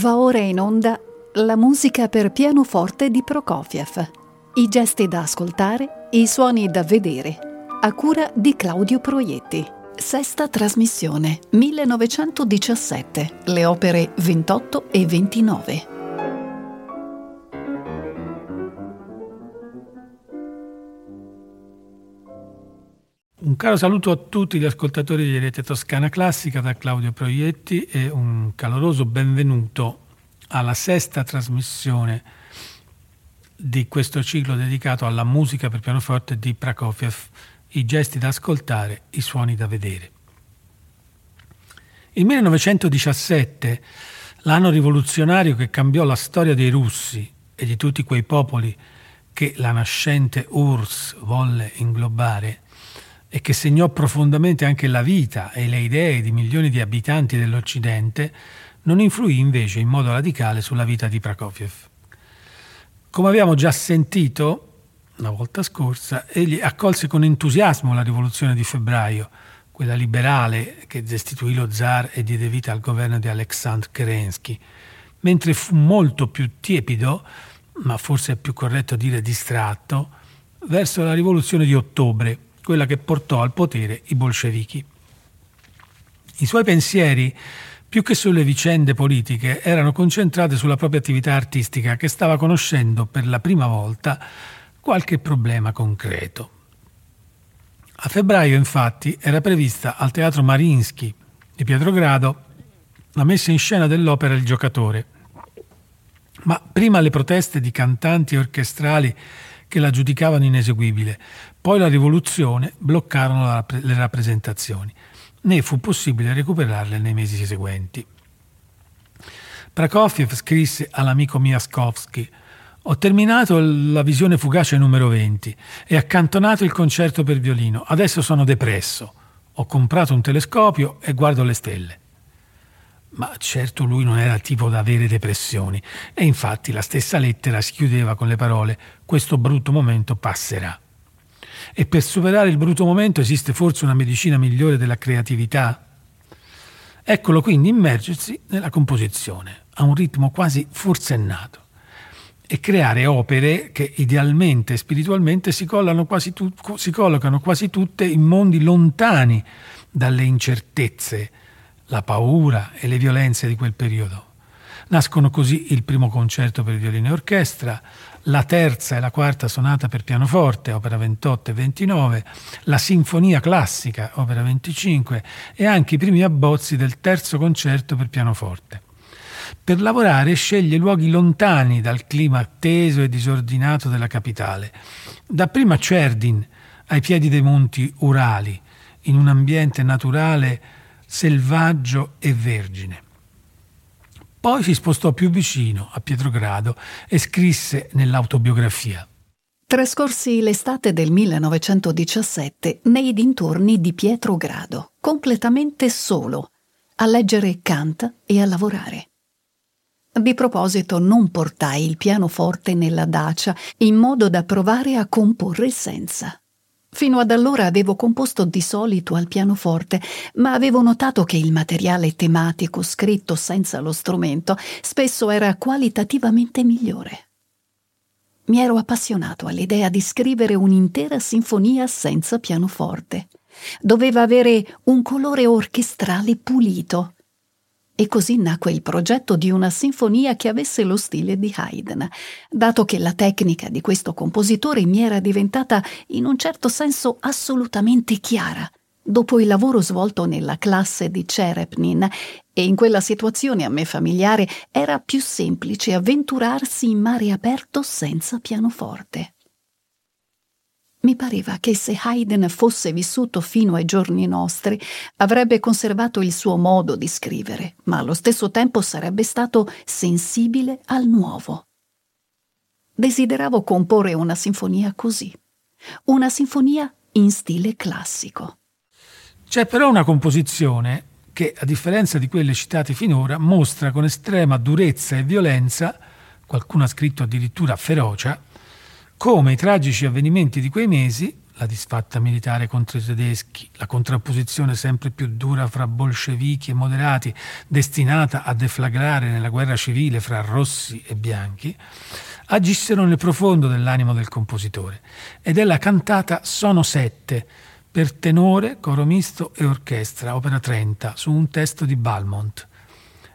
Va ora in onda la musica per pianoforte di Prokofiev. I gesti da ascoltare, i suoni da vedere. A cura di Claudio Proietti. Sesta trasmissione 1917. Le opere 28 e 29. Caro saluto a tutti gli ascoltatori di Rete Toscana Classica da Claudio Proietti e un caloroso benvenuto alla sesta trasmissione di questo ciclo dedicato alla musica per pianoforte di Prokofiev, i gesti da ascoltare, i suoni da vedere. Il 1917, l'anno rivoluzionario che cambiò la storia dei russi e di tutti quei popoli che la nascente URSS volle inglobare, e che segnò profondamente anche la vita e le idee di milioni di abitanti dell'Occidente, non influì invece in modo radicale sulla vita di Prokofiev. Come abbiamo già sentito la volta scorsa, egli accolse con entusiasmo la rivoluzione di febbraio, quella liberale che destituì lo zar e diede vita al governo di Alexandr Kerensky, mentre fu molto più tiepido, ma forse è più corretto dire distratto, verso la rivoluzione di ottobre, quella che portò al potere i bolscevichi. I suoi pensieri, più che sulle vicende politiche, erano concentrati sulla propria attività artistica che stava conoscendo per la prima volta qualche problema concreto. A febbraio, infatti, era prevista al Teatro Marinsky di Pietrogrado la messa in scena dell'opera Il giocatore. Ma prima le proteste di cantanti e orchestrali che la giudicavano ineseguibile. Poi la rivoluzione bloccarono le rappresentazioni. Né fu possibile recuperarle nei mesi seguenti. Prokofiev scrisse all'amico Miaskovsky ho terminato la visione fugace numero 20 e accantonato il concerto per violino. Adesso sono depresso. Ho comprato un telescopio e guardo le stelle. Ma certo lui non era tipo da avere depressioni e infatti la stessa lettera si chiudeva con le parole questo brutto momento passerà. E per superare il brutto momento esiste forse una medicina migliore della creatività? Eccolo quindi immergersi nella composizione, a un ritmo quasi forsennato, e creare opere che idealmente e spiritualmente si, quasi tu- si collocano quasi tutte in mondi lontani dalle incertezze, la paura e le violenze di quel periodo. Nascono così il primo concerto per violino e orchestra, la terza e la quarta sonata per pianoforte, opera 28 e 29, la sinfonia classica, opera 25, e anche i primi abbozzi del terzo concerto per pianoforte. Per lavorare sceglie luoghi lontani dal clima teso e disordinato della capitale, dapprima Cerdin, ai piedi dei monti Urali, in un ambiente naturale selvaggio e vergine. Poi si spostò più vicino, a Pietrogrado, e scrisse nell'autobiografia. Trascorsi l'estate del 1917 nei dintorni di Pietrogrado, completamente solo, a leggere Kant e a lavorare. Di proposito non portai il pianoforte nella dacia in modo da provare a comporre senza. Fino ad allora avevo composto di solito al pianoforte, ma avevo notato che il materiale tematico scritto senza lo strumento spesso era qualitativamente migliore. Mi ero appassionato all'idea di scrivere un'intera sinfonia senza pianoforte. Doveva avere un colore orchestrale pulito, e così nacque il progetto di una sinfonia che avesse lo stile di Haydn, dato che la tecnica di questo compositore mi era diventata in un certo senso assolutamente chiara dopo il lavoro svolto nella classe di Cerepnin e in quella situazione a me familiare era più semplice avventurarsi in mare aperto senza pianoforte. Mi pareva che se Haydn fosse vissuto fino ai giorni nostri, avrebbe conservato il suo modo di scrivere, ma allo stesso tempo sarebbe stato sensibile al nuovo. Desideravo comporre una sinfonia così, una sinfonia in stile classico. C'è però una composizione che, a differenza di quelle citate finora, mostra con estrema durezza e violenza, qualcuno ha scritto addirittura ferocia, come i tragici avvenimenti di quei mesi la disfatta militare contro i tedeschi, la contrapposizione sempre più dura fra bolscevichi e moderati, destinata a deflagrare nella guerra civile fra rossi e bianchi, agissero nel profondo dell'animo del compositore ed è la cantata Sono sette per tenore, coro misto e orchestra, opera 30, su un testo di Balmont.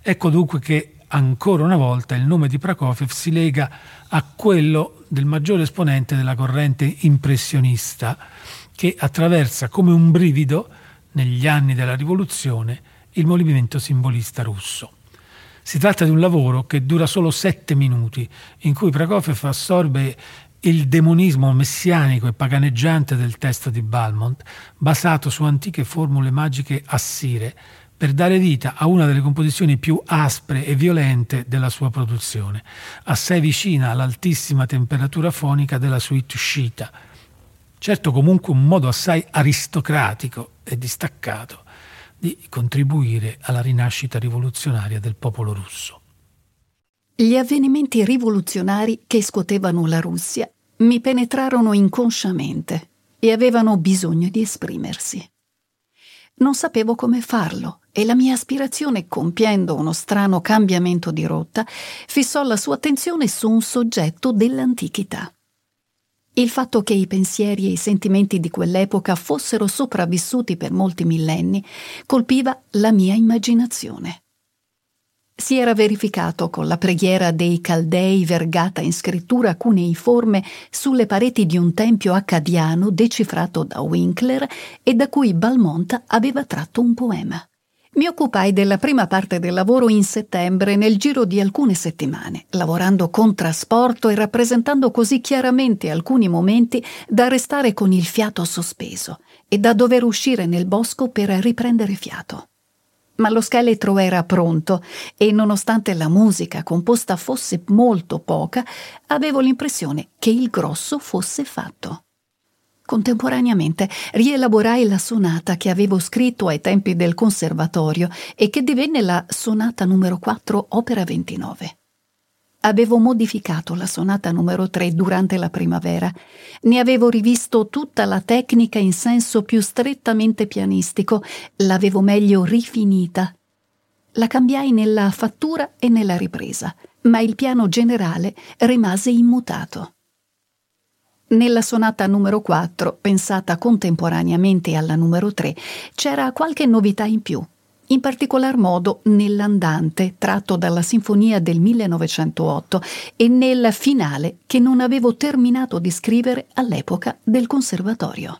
Ecco dunque che ancora una volta il nome di Prokofiev si lega a quello del maggiore esponente della corrente impressionista che attraversa come un brivido negli anni della rivoluzione il movimento simbolista russo. Si tratta di un lavoro che dura solo sette minuti, in cui Prokofiev assorbe il demonismo messianico e paganeggiante del testo di Balmont, basato su antiche formule magiche assire, per dare vita a una delle composizioni più aspre e violente della sua produzione, assai vicina all'altissima temperatura fonica della suite uscita. Certo comunque un modo assai aristocratico e distaccato di contribuire alla rinascita rivoluzionaria del popolo russo. Gli avvenimenti rivoluzionari che scuotevano la Russia mi penetrarono inconsciamente e avevano bisogno di esprimersi. Non sapevo come farlo e la mia aspirazione, compiendo uno strano cambiamento di rotta, fissò la sua attenzione su un soggetto dell'antichità. Il fatto che i pensieri e i sentimenti di quell'epoca fossero sopravvissuti per molti millenni colpiva la mia immaginazione. Si era verificato con la preghiera dei Caldei vergata in scrittura cuneiforme sulle pareti di un tempio accadiano decifrato da Winkler e da cui Balmont aveva tratto un poema. Mi occupai della prima parte del lavoro in settembre nel giro di alcune settimane, lavorando con trasporto e rappresentando così chiaramente alcuni momenti da restare con il fiato sospeso e da dover uscire nel bosco per riprendere fiato ma lo scheletro era pronto e nonostante la musica composta fosse molto poca, avevo l'impressione che il grosso fosse fatto. Contemporaneamente rielaborai la sonata che avevo scritto ai tempi del conservatorio e che divenne la sonata numero 4 opera 29. Avevo modificato la sonata numero 3 durante la primavera. Ne avevo rivisto tutta la tecnica in senso più strettamente pianistico, l'avevo meglio rifinita. La cambiai nella fattura e nella ripresa, ma il piano generale rimase immutato. Nella sonata numero 4, pensata contemporaneamente alla numero 3, c'era qualche novità in più in particolar modo nell'andante tratto dalla Sinfonia del 1908 e nel finale che non avevo terminato di scrivere all'epoca del conservatorio.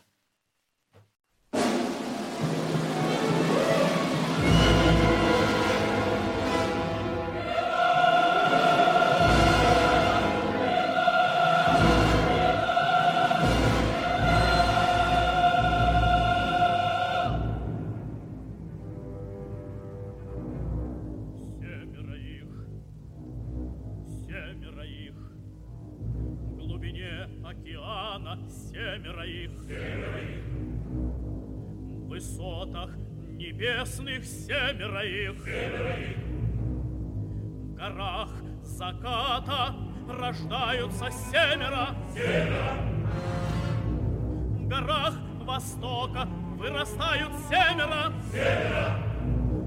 Небесных семеро их. В горах заката рождаются семеро. Семеро. В горах востока вырастают семеро. Семеро.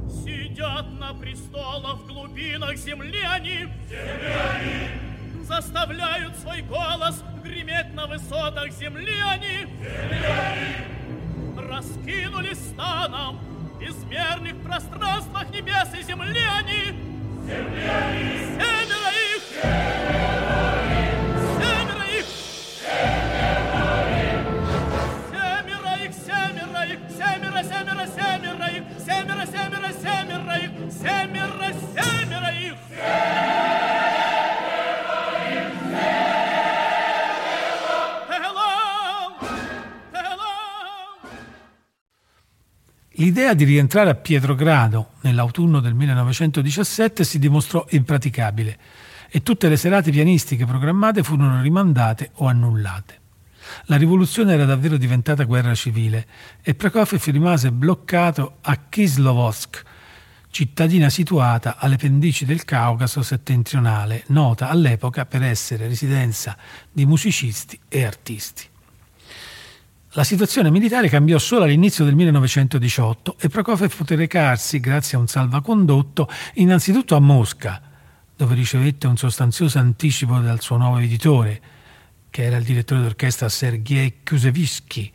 Сидят на престолах в глубинах земли они. Земляне. Заставляют свой голос греметь на высотах земли они. Земляне. Раскинулись станом безмерных пространствах небес и земли они. Земли они. Семеро их. Семеро L'idea di rientrare a Pietrogrado nell'autunno del 1917 si dimostrò impraticabile e tutte le serate pianistiche programmate furono rimandate o annullate. La rivoluzione era davvero diventata guerra civile e Prokofiev rimase bloccato a Kislovodsk, cittadina situata alle pendici del Caucaso settentrionale, nota all'epoca per essere residenza di musicisti e artisti. La situazione militare cambiò solo all'inizio del 1918 e Prokofiev poté recarsi, grazie a un salvacondotto, innanzitutto a Mosca, dove ricevette un sostanzioso anticipo dal suo nuovo editore, che era il direttore d'orchestra Sergei Kusevitsky,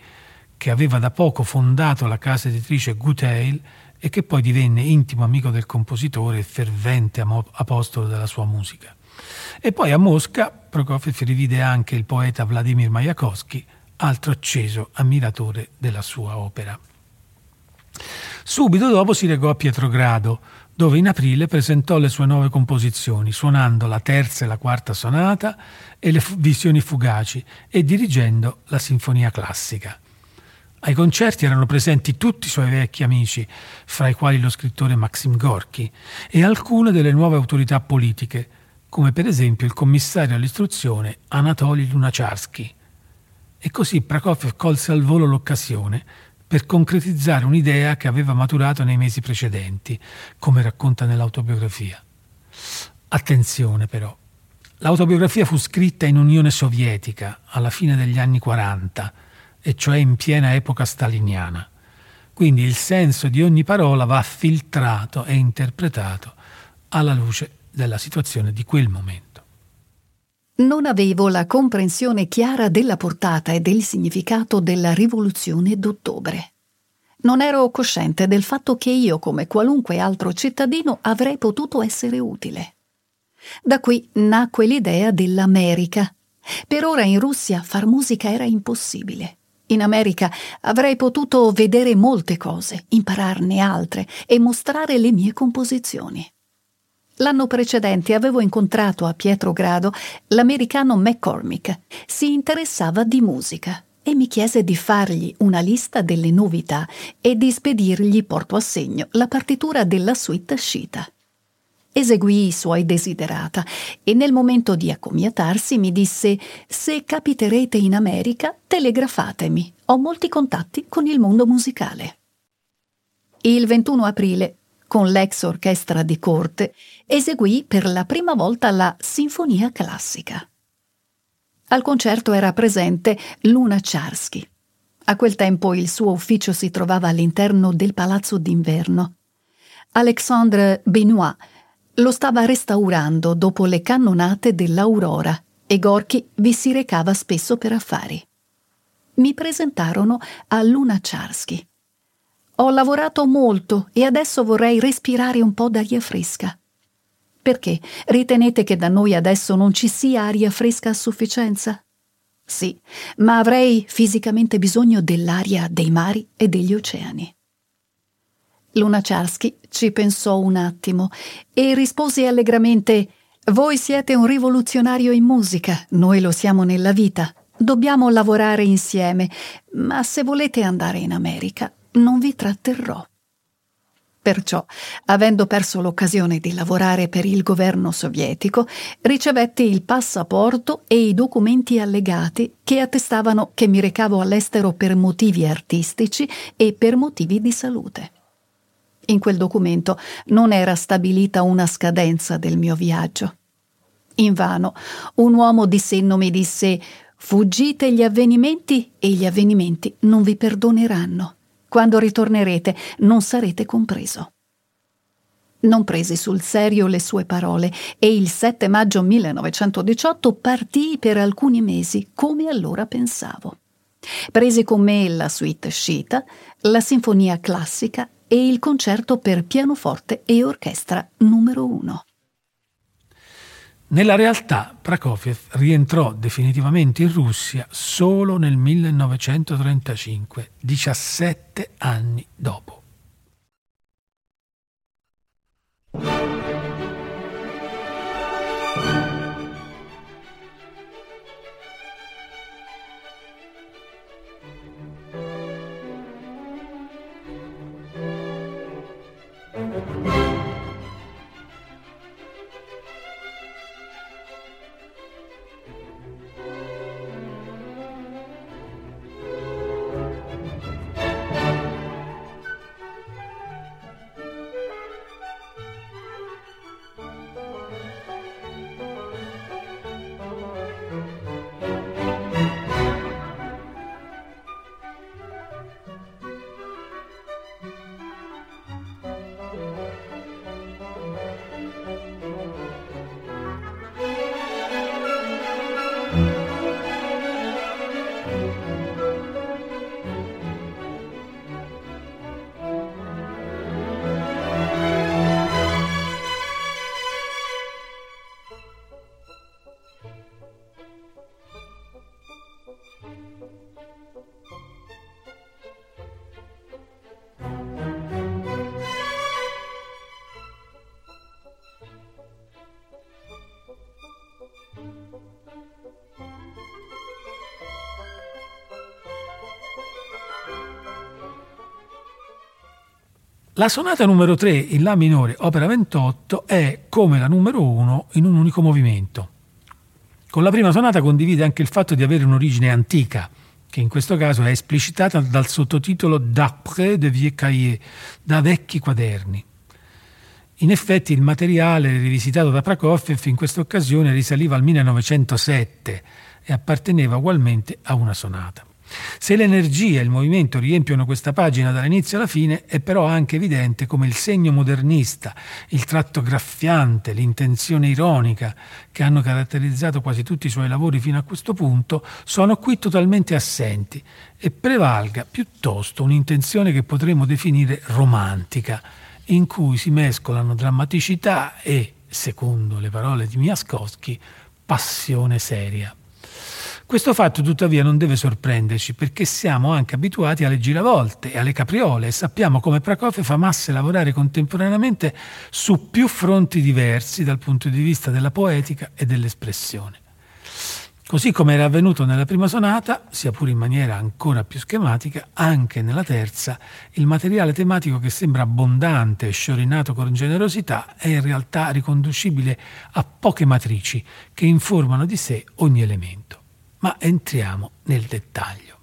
che aveva da poco fondato la casa editrice Gutail e che poi divenne intimo amico del compositore e fervente apostolo della sua musica. E poi a Mosca Prokofiev rivide anche il poeta Vladimir Mayakovsky, altro acceso ammiratore della sua opera. Subito dopo si recò a Pietrogrado, dove in aprile presentò le sue nuove composizioni, suonando la terza e la quarta sonata e le visioni fugaci e dirigendo la sinfonia classica. Ai concerti erano presenti tutti i suoi vecchi amici, fra i quali lo scrittore Maxim Gorky, e alcune delle nuove autorità politiche, come per esempio il commissario all'istruzione Anatoly Lunacharsky. E così Prokofiev colse al volo l'occasione per concretizzare un'idea che aveva maturato nei mesi precedenti, come racconta nell'autobiografia. Attenzione però, l'autobiografia fu scritta in Unione Sovietica alla fine degli anni 40, e cioè in piena epoca staliniana. Quindi il senso di ogni parola va filtrato e interpretato alla luce della situazione di quel momento. Non avevo la comprensione chiara della portata e del significato della rivoluzione d'ottobre. Non ero cosciente del fatto che io, come qualunque altro cittadino, avrei potuto essere utile. Da qui nacque l'idea dell'America. Per ora in Russia far musica era impossibile. In America avrei potuto vedere molte cose, impararne altre e mostrare le mie composizioni. L'anno precedente avevo incontrato a Pietrogrado l'americano McCormick. Si interessava di musica e mi chiese di fargli una lista delle novità e di spedirgli porto a segno la partitura della suite Shita. Eseguì i suoi desiderata e nel momento di accomiatarsi mi disse se capiterete in America telegrafatemi, ho molti contatti con il mondo musicale. Il 21 aprile con l'ex orchestra di corte, eseguì per la prima volta la Sinfonia classica. Al concerto era presente Luna Charsky. A quel tempo il suo ufficio si trovava all'interno del palazzo d'inverno. Alexandre Benoit lo stava restaurando dopo le cannonate dell'Aurora e Gorky vi si recava spesso per affari. Mi presentarono a Luna Charsky. Ho lavorato molto e adesso vorrei respirare un po' d'aria fresca. Perché ritenete che da noi adesso non ci sia aria fresca a sufficienza? Sì, ma avrei fisicamente bisogno dell'aria dei mari e degli oceani. Lunacharsky ci pensò un attimo e rispose allegramente Voi siete un rivoluzionario in musica, noi lo siamo nella vita. Dobbiamo lavorare insieme, ma se volete andare in America, non vi tratterrò. Perciò, avendo perso l'occasione di lavorare per il governo sovietico, ricevetti il passaporto e i documenti allegati che attestavano che mi recavo all'estero per motivi artistici e per motivi di salute. In quel documento non era stabilita una scadenza del mio viaggio. Invano, un uomo di senno mi disse Fuggite gli avvenimenti e gli avvenimenti non vi perdoneranno. Quando ritornerete non sarete compreso. Non presi sul serio le sue parole e il 7 maggio 1918 partii per alcuni mesi come allora pensavo. Presi con me la suite Shita, la sinfonia classica e il concerto per pianoforte e orchestra numero uno. Nella realtà Prokofiev rientrò definitivamente in Russia solo nel 1935, 17 anni dopo. La sonata numero 3 in La minore, opera 28, è come la numero 1 in un unico movimento. Con la prima sonata condivide anche il fatto di avere un'origine antica, che in questo caso è esplicitata dal sottotitolo D'après de vieux cahiers, da vecchi quaderni. In effetti il materiale rivisitato da Prokofiev in questa occasione risaliva al 1907 e apparteneva ugualmente a una sonata. Se l'energia e il movimento riempiono questa pagina dall'inizio alla fine, è però anche evidente come il segno modernista, il tratto graffiante, l'intenzione ironica che hanno caratterizzato quasi tutti i suoi lavori fino a questo punto, sono qui totalmente assenti e prevalga piuttosto un'intenzione che potremmo definire romantica, in cui si mescolano drammaticità e, secondo le parole di Miaskowski, passione seria. Questo fatto tuttavia non deve sorprenderci perché siamo anche abituati alle giravolte e alle capriole e sappiamo come Prokofiev amasse lavorare contemporaneamente su più fronti diversi dal punto di vista della poetica e dell'espressione. Così come era avvenuto nella prima sonata, sia pure in maniera ancora più schematica, anche nella terza, il materiale tematico che sembra abbondante e sciorinato con generosità è in realtà riconducibile a poche matrici che informano di sé ogni elemento ma entriamo nel dettaglio.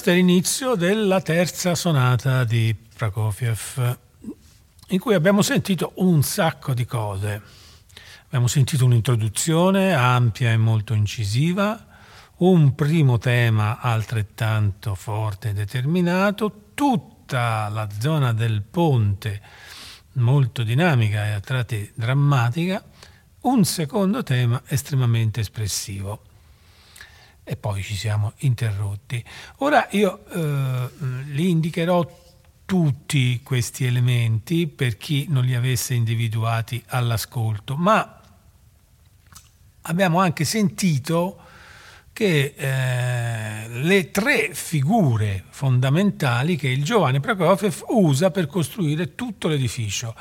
Questo è l'inizio della terza sonata di Prokofiev, in cui abbiamo sentito un sacco di cose. Abbiamo sentito un'introduzione ampia e molto incisiva, un primo tema altrettanto forte e determinato, tutta la zona del ponte molto dinamica e a tratti drammatica, un secondo tema estremamente espressivo e poi ci siamo interrotti. Ora io eh, li indicherò tutti questi elementi per chi non li avesse individuati all'ascolto, ma abbiamo anche sentito che eh, le tre figure fondamentali che il giovane Prokofiev usa per costruire tutto l'edificio,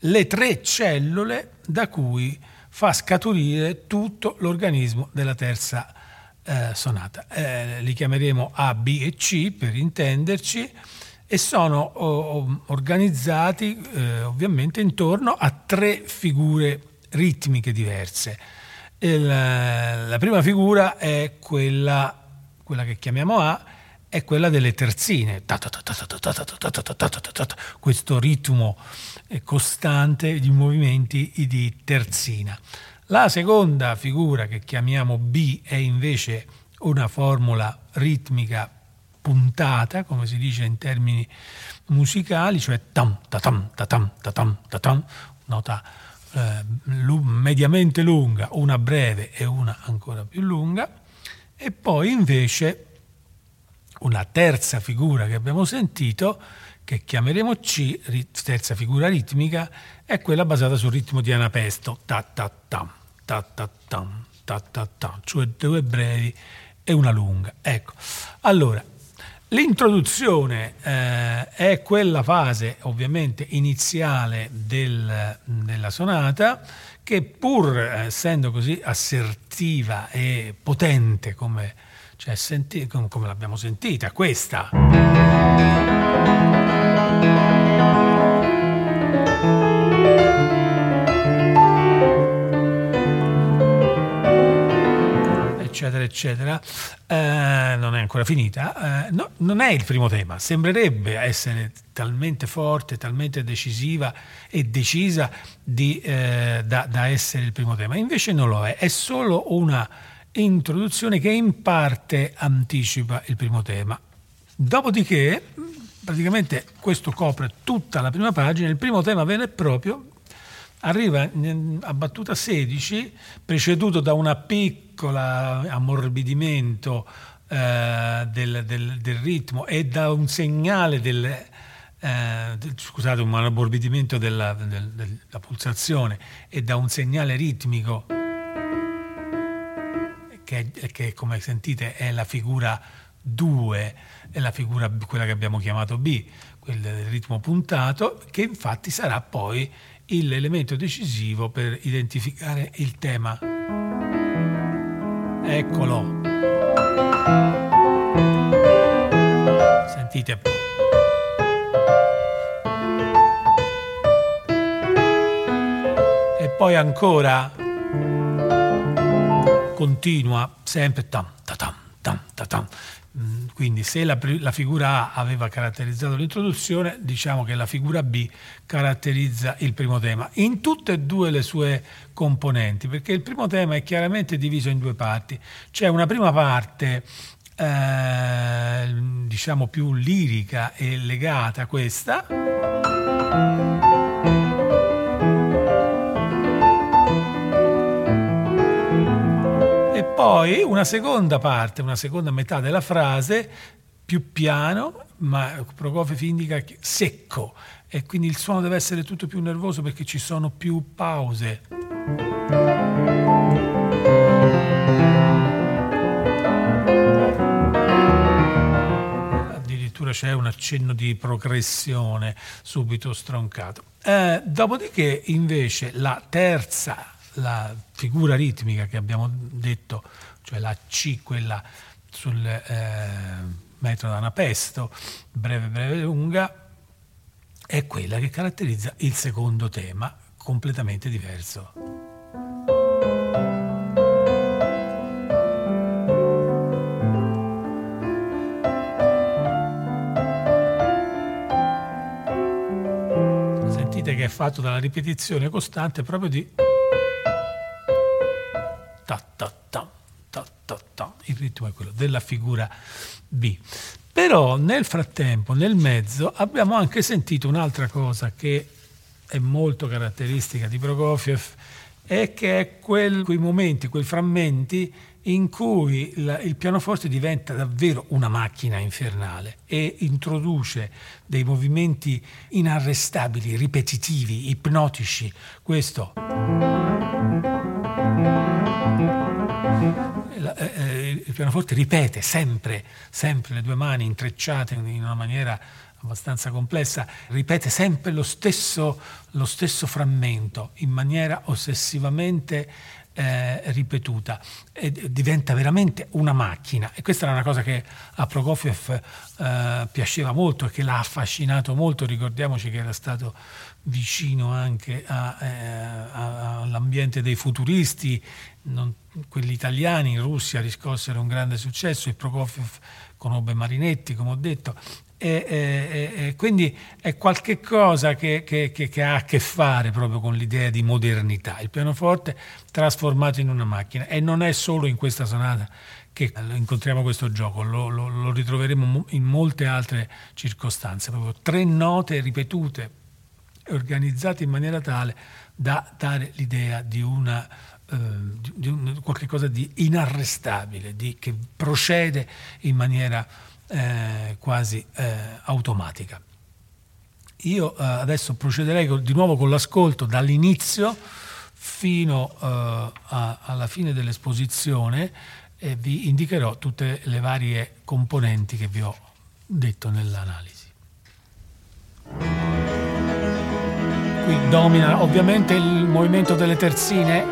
le tre cellule da cui fa scaturire tutto l'organismo della terza eh, sonata. Eh, li chiameremo A, B e C per intenderci e sono oh, organizzati eh, ovviamente intorno a tre figure ritmiche diverse. Il, la prima figura è quella, quella che chiamiamo A, è quella delle terzine, questo ritmo costante di movimenti di terzina. La seconda figura che chiamiamo B è invece una formula ritmica puntata, come si dice in termini musicali, cioè tam, tatam, tatam, tatam, tatam, nota eh, mediamente lunga, una breve e una ancora più lunga, e poi invece una terza figura che abbiamo sentito, che chiameremo C, terza figura ritmica, è quella basata sul ritmo di anapesto, ta ta tam, ta ta tam, ta ta tam, cioè due brevi e una lunga. Ecco, allora, l'introduzione eh, è quella fase ovviamente iniziale del, della sonata che pur essendo così assertiva e potente come, cioè senti, come, come l'abbiamo sentita, questa eccetera, eccetera, eh, non è ancora finita. Eh, no, non è il primo tema, sembrerebbe essere talmente forte, talmente decisiva e decisa di, eh, da, da essere il primo tema, invece non lo è, è solo una introduzione che in parte anticipa il primo tema. Dopodiché, praticamente questo copre tutta la prima pagina, il primo tema vero e proprio arriva a battuta 16, preceduto da un piccolo ammorbidimento eh, del, del, del, ritmo e da un segnale del, eh, scusate, un ammorbidimento della, del, della pulsazione e da un segnale ritmico che, che come sentite è la figura 2, è la figura quella che abbiamo chiamato B, quel del ritmo puntato, che infatti sarà poi l'elemento decisivo per identificare il tema. Eccolo. Sentite. E poi ancora continua sempre tam, tam, tam, tam. Mm, quindi se la, la, figura A aveva caratterizzato l'introduzione, diciamo che la figura B caratterizza il primo tema, in tutte e due le sue componenti, perché il primo tema è chiaramente diviso in due parti. C'è una prima parte eh, diciamo più lirica e legata a questa poi una seconda parte, una seconda metà della frase più piano, ma Prokofiev indica secco e quindi il suono deve essere tutto più nervoso perché ci sono più pause. Addirittura c'è un accenno di progressione subito stroncato. Eh, dopodiché invece la terza la figura ritmica che abbiamo detto, cioè la C, quella sul eh, metro d'anapesto, breve, breve, lunga, è quella che caratterizza il secondo tema, completamente diverso. Sentite che è fatto dalla ripetizione costante proprio di ta ta ta ta ta ta, il ritmo è quello della figura B. Però nel frattempo, nel mezzo, abbiamo anche sentito un'altra cosa che è molto caratteristica di Prokofiev e che è quel, quei momenti, quei frammenti in cui il, il pianoforte diventa davvero una macchina infernale e introduce dei movimenti inarrestabili, ripetitivi, ipnotici. Questo pianoforte ripete sempre, sempre le due mani intrecciate in una maniera abbastanza complessa, ripete sempre lo stesso, lo stesso frammento in maniera ossessivamente eh, ripetuta. E diventa veramente una macchina. E questa era una cosa che a Prokofiev eh, piaceva molto e che l'ha affascinato molto. Ricordiamoci che era stato vicino anche a, eh, a, all'ambiente dei futuristi. Non, quelli italiani in Russia riscossero un grande successo e Prokofiev conobbe Marinetti come ho detto e, e, e, quindi è qualcosa che, che, che, che, ha a che fare proprio con l'idea di modernità, il pianoforte trasformato in una macchina. E non è solo in questa sonata che incontriamo questo gioco, lo, lo, lo ritroveremo in molte altre circostanze, proprio tre note ripetute e organizzate in maniera tale da dare l'idea di una eh, di, qualcosa di inarrestabile, di, che procede in maniera eh, quasi eh, automatica. Io eh, adesso procederei di nuovo con l'ascolto dall'inizio fino eh, a, alla fine dell'esposizione e vi indicherò tutte le varie componenti che vi ho detto nell'analisi. Qui domina ovviamente il movimento delle terzine.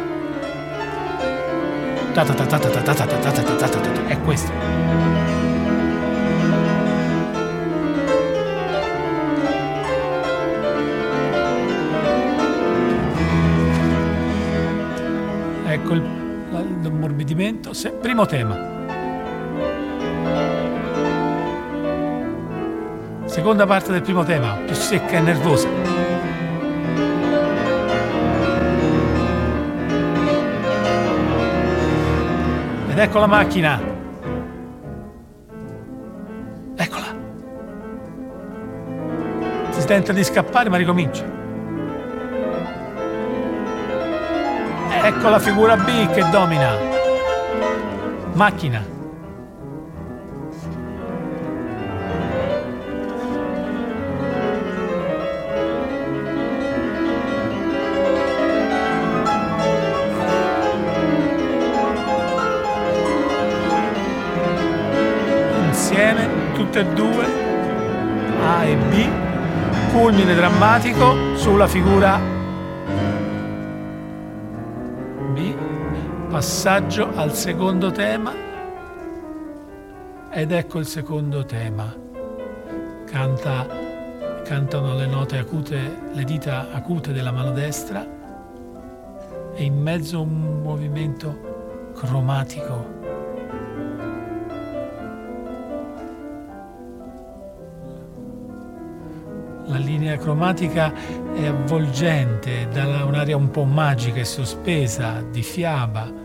È questo. Ecco il, l'ammorbidimento. Primo tema. Seconda parte del primo tema, più secca e nervosa. Ed ecco la macchina. Eccola. Si tenta di scappare ma ricomincia. Ecco la figura B che domina. Macchina. Insieme, tutte e due, A e B, culmine drammatico sulla figura passaggio al secondo tema ed ecco il secondo tema. Canta, cantano le note acute, le dita acute della mano destra e in mezzo un movimento cromatico. La linea cromatica è avvolgente, da un'area un po' magica e sospesa, di fiaba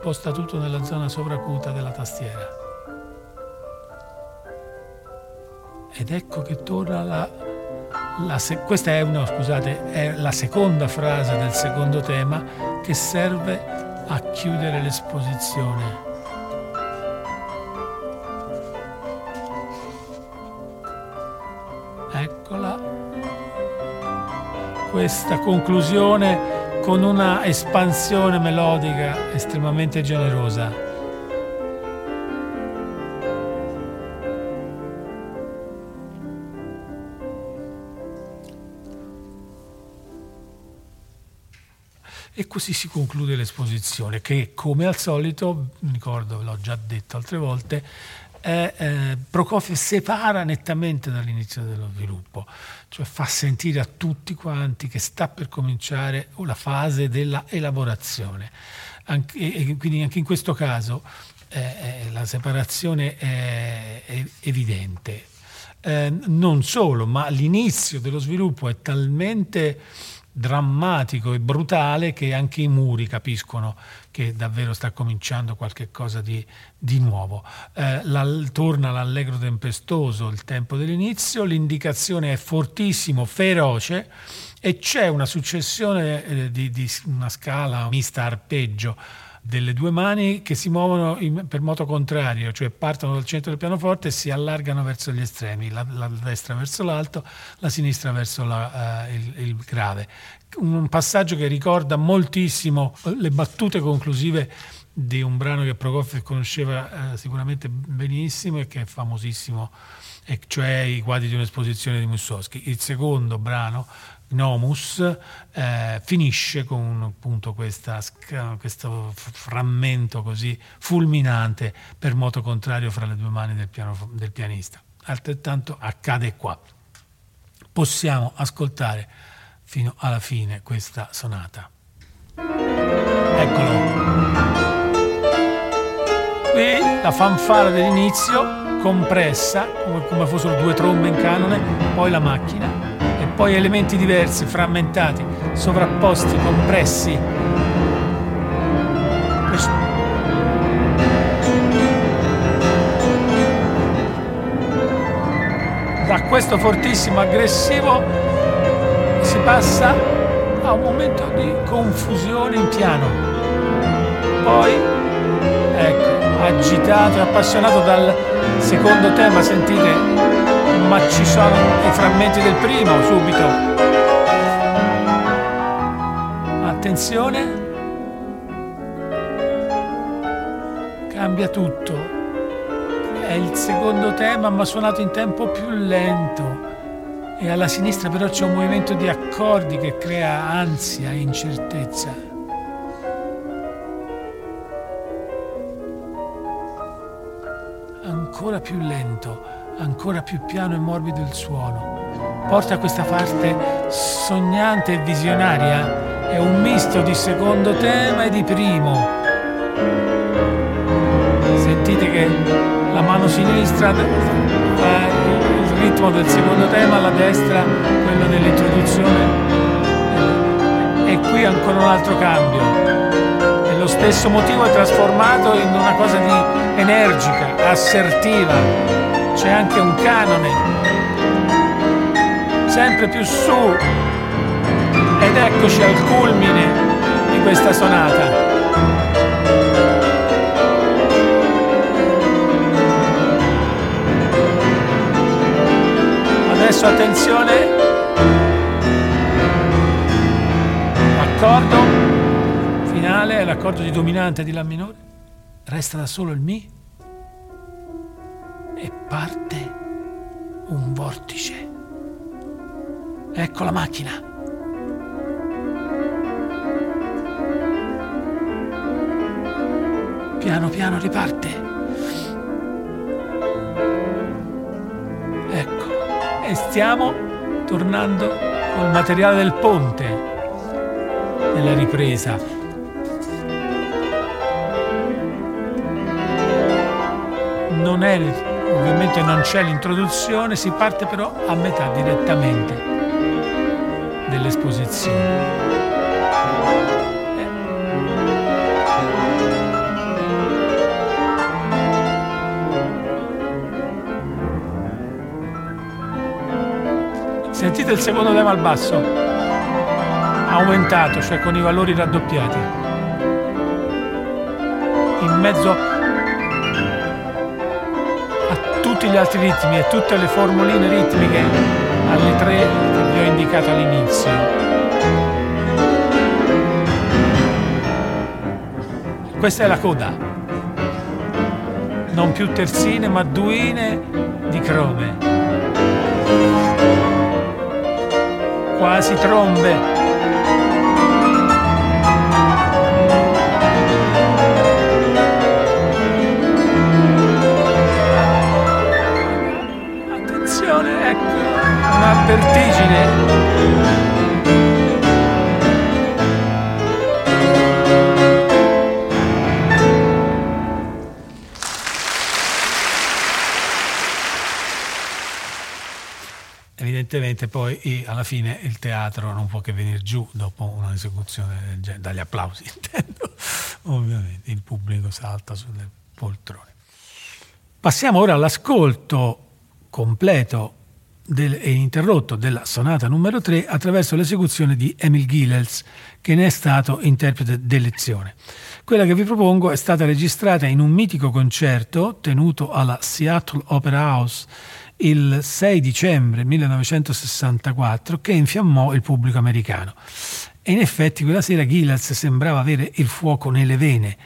sposta tutto nella zona sovracuta della tastiera. Ed ecco che torna la, la se, questa è, una, scusate, è la seconda frase del secondo tema che serve a chiudere l'esposizione. Eccola. Questa conclusione con una espansione melodica estremamente generosa. E così si conclude l'esposizione che come al solito, ricordo, l'ho già detto altre volte, eh, Prokofiev separa nettamente dall'inizio dello sviluppo, cioè fa sentire a tutti quanti che sta per cominciare la fase della elaborazione. Anche, e quindi anche in questo caso eh, eh la separazione è, è evidente. Eh, non solo, ma l'inizio dello sviluppo è talmente drammatico e brutale che anche i muri capiscono che davvero sta cominciando qualcosa di, di nuovo. Eh, la, torna l'allegro tempestoso, il tempo dell'inizio, l'indicazione è fortissimo, feroce e c'è una successione eh, di, di una scala mista arpeggio delle due mani che si muovono in, per moto contrario, cioè partono dal centro del pianoforte e si allargano verso gli estremi, la, la destra verso l'alto, la sinistra verso la, uh, il, il, grave. Un passaggio che ricorda moltissimo le battute conclusive di un brano che Prokofiev conosceva eh, sicuramente benissimo e che è famosissimo, e cioè i quadri di un'esposizione di Mussorgsky. Il secondo brano, Nomus, eh, finisce con appunto questa, questo frammento così fulminante per moto contrario fra le due mani del, piano, del pianista. Altrettanto accade qua. Possiamo ascoltare fino alla fine questa sonata. Eccolo. Qui la fanfara dell'inizio, compressa, come, come fossero due trombe in canone, poi la macchina, poi elementi diversi, frammentati, sovrapposti, compressi. Da questo fortissimo aggressivo si passa a un momento di confusione in piano. Poi, ecco, agitato e appassionato dal secondo tema, sentite, ci sono i frammenti del primo subito. Attenzione, cambia tutto. È il secondo tema ma suonato in tempo più lento e alla sinistra però c'è un movimento di accordi che crea ansia e incertezza. ancora più lento, ancora più piano e morbido il suono. Porta questa parte sognante e visionaria, è un misto di secondo tema e di primo. Sentite che la mano sinistra fa il ritmo del secondo tema, la destra quello dell'introduzione e qui ancora un altro cambio lo stesso motivo è trasformato in una cosa di energica, assertiva. C'è anche un canone, sempre più su. Ed eccoci al culmine di questa sonata. Adesso attenzione, accordo finale l'accordo di dominante di La minore, resta da solo il Mi parte un vortice. Ecco la macchina. Piano piano riparte. Ecco, e stiamo tornando col materiale del ponte nella ripresa. non è, ovviamente non c'è l'introduzione, si parte però a metà direttamente dell'esposizione. Sentite il secondo tema al basso, aumentato, cioè con i valori raddoppiati. In mezzo gli altri ritmi e tutte le formuline ritmiche alle tre che vi ho indicato all'inizio. Questa è la coda, non più terzine ma duine di crome, quasi trombe. Vertigine. Evidentemente poi alla fine il teatro non può che venire giù dopo un'esecuzione del genere, dagli applausi intendo, ovviamente il pubblico salta sulle poltrone. Passiamo ora all'ascolto completo del, e interrotto della sonata numero 3 attraverso l'esecuzione di Emil Gilels, che ne è stato interprete d'elezione. Quella che vi propongo è stata registrata in un mitico concerto tenuto alla Seattle Opera House il 6 dicembre 1964 che infiammò il pubblico americano. E in effetti quella sera Gilels sembrava avere il fuoco nelle vene.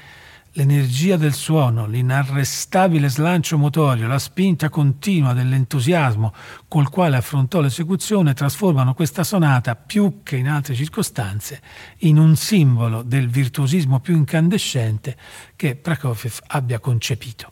L'energia del suono, l'inarrestabile slancio motorio, la spinta continua dell'entusiasmo col quale affrontò l'esecuzione trasformano questa sonata, più che in altre circostanze, in un simbolo del virtuosismo più incandescente che Prokofiev abbia concepito.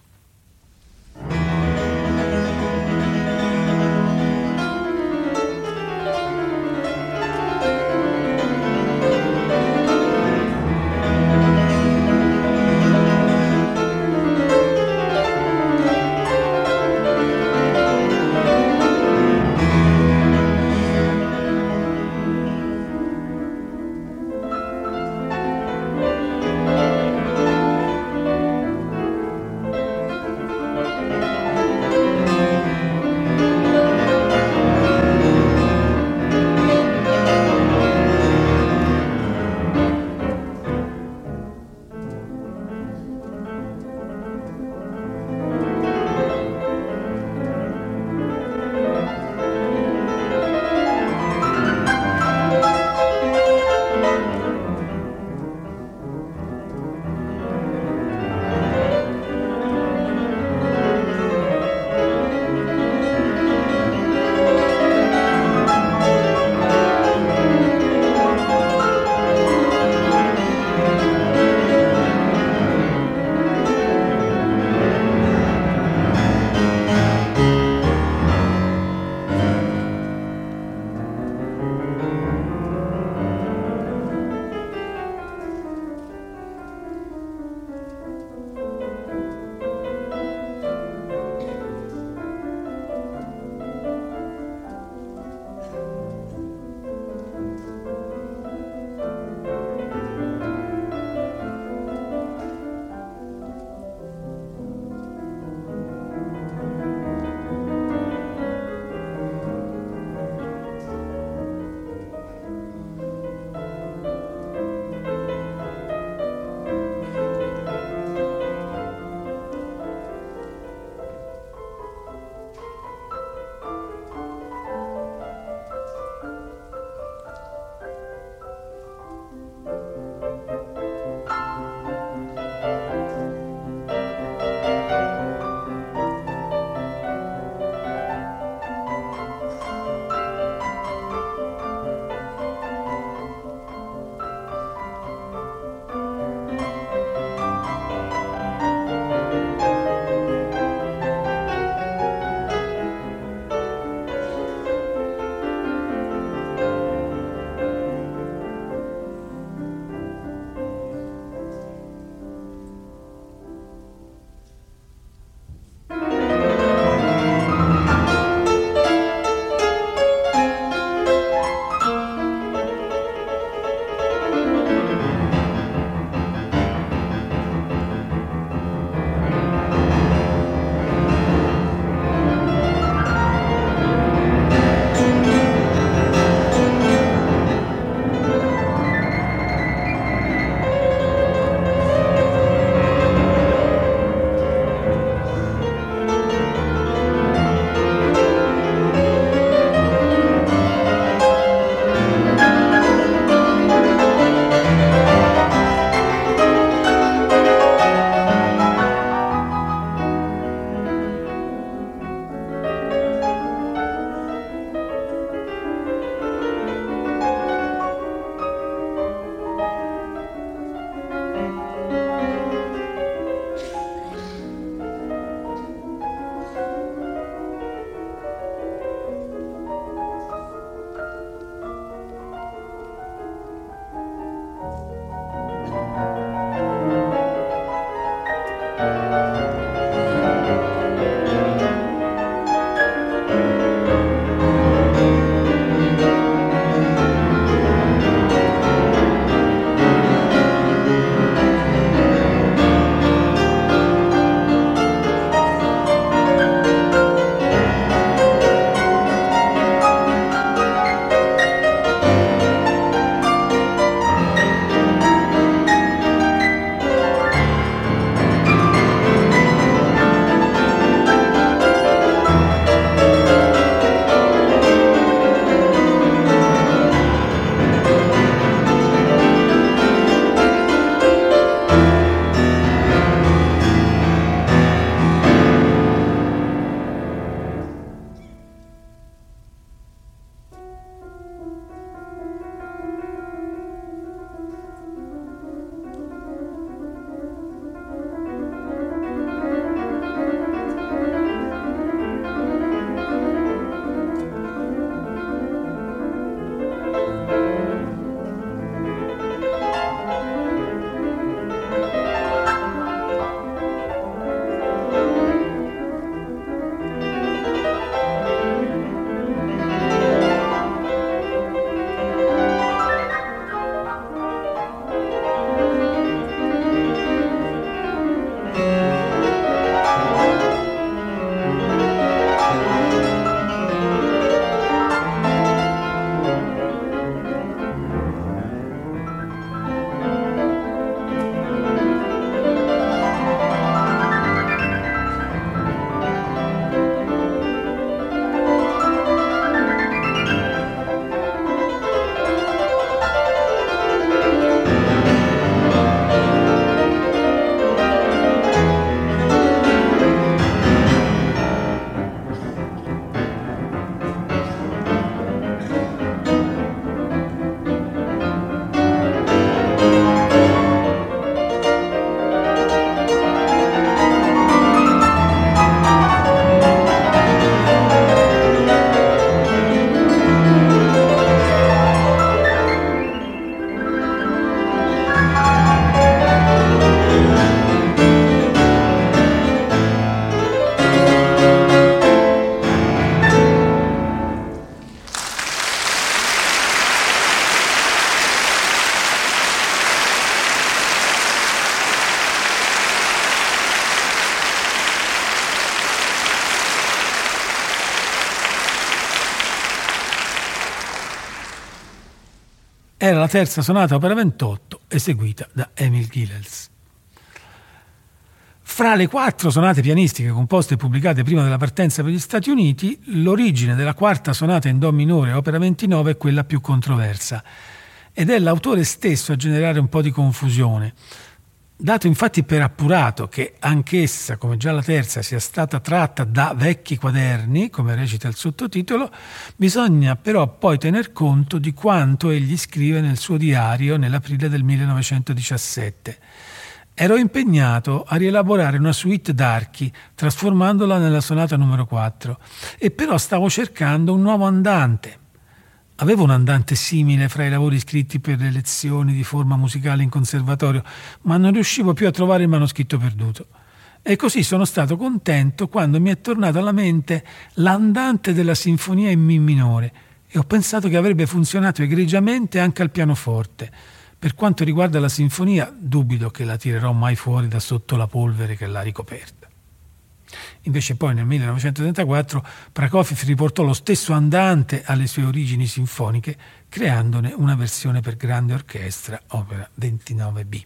Era la terza sonata opera 28 eseguita da Emil Gilels. Fra le quattro sonate pianistiche composte e pubblicate prima della partenza per gli Stati Uniti, l'origine della quarta sonata in Do minore, opera 29, è quella più controversa ed è l'autore stesso a generare un po' di confusione. Dato infatti per appurato che anch'essa, come già la terza, sia stata tratta da vecchi quaderni, come recita il sottotitolo, bisogna però poi tener conto di quanto egli scrive nel suo diario nell'aprile del 1917 Ero impegnato a rielaborare una suite d'archi, trasformandola nella sonata numero 4, e però stavo cercando un nuovo andante. Avevo un andante simile fra i lavori scritti per le lezioni di forma musicale in conservatorio, ma non riuscivo più a trovare il manoscritto perduto. E così sono stato contento quando mi è tornato alla mente l'andante della sinfonia in Mi minore e ho pensato che avrebbe funzionato egregiamente anche al pianoforte per quanto riguarda la sinfonia, dubito che la tirerò mai fuori da sotto la polvere che l'ha ricoperta. Invece poi nel 1934 Prokofiev riportò lo stesso andante alle sue origini sinfoniche, creandone una versione per grande orchestra, opera 29b.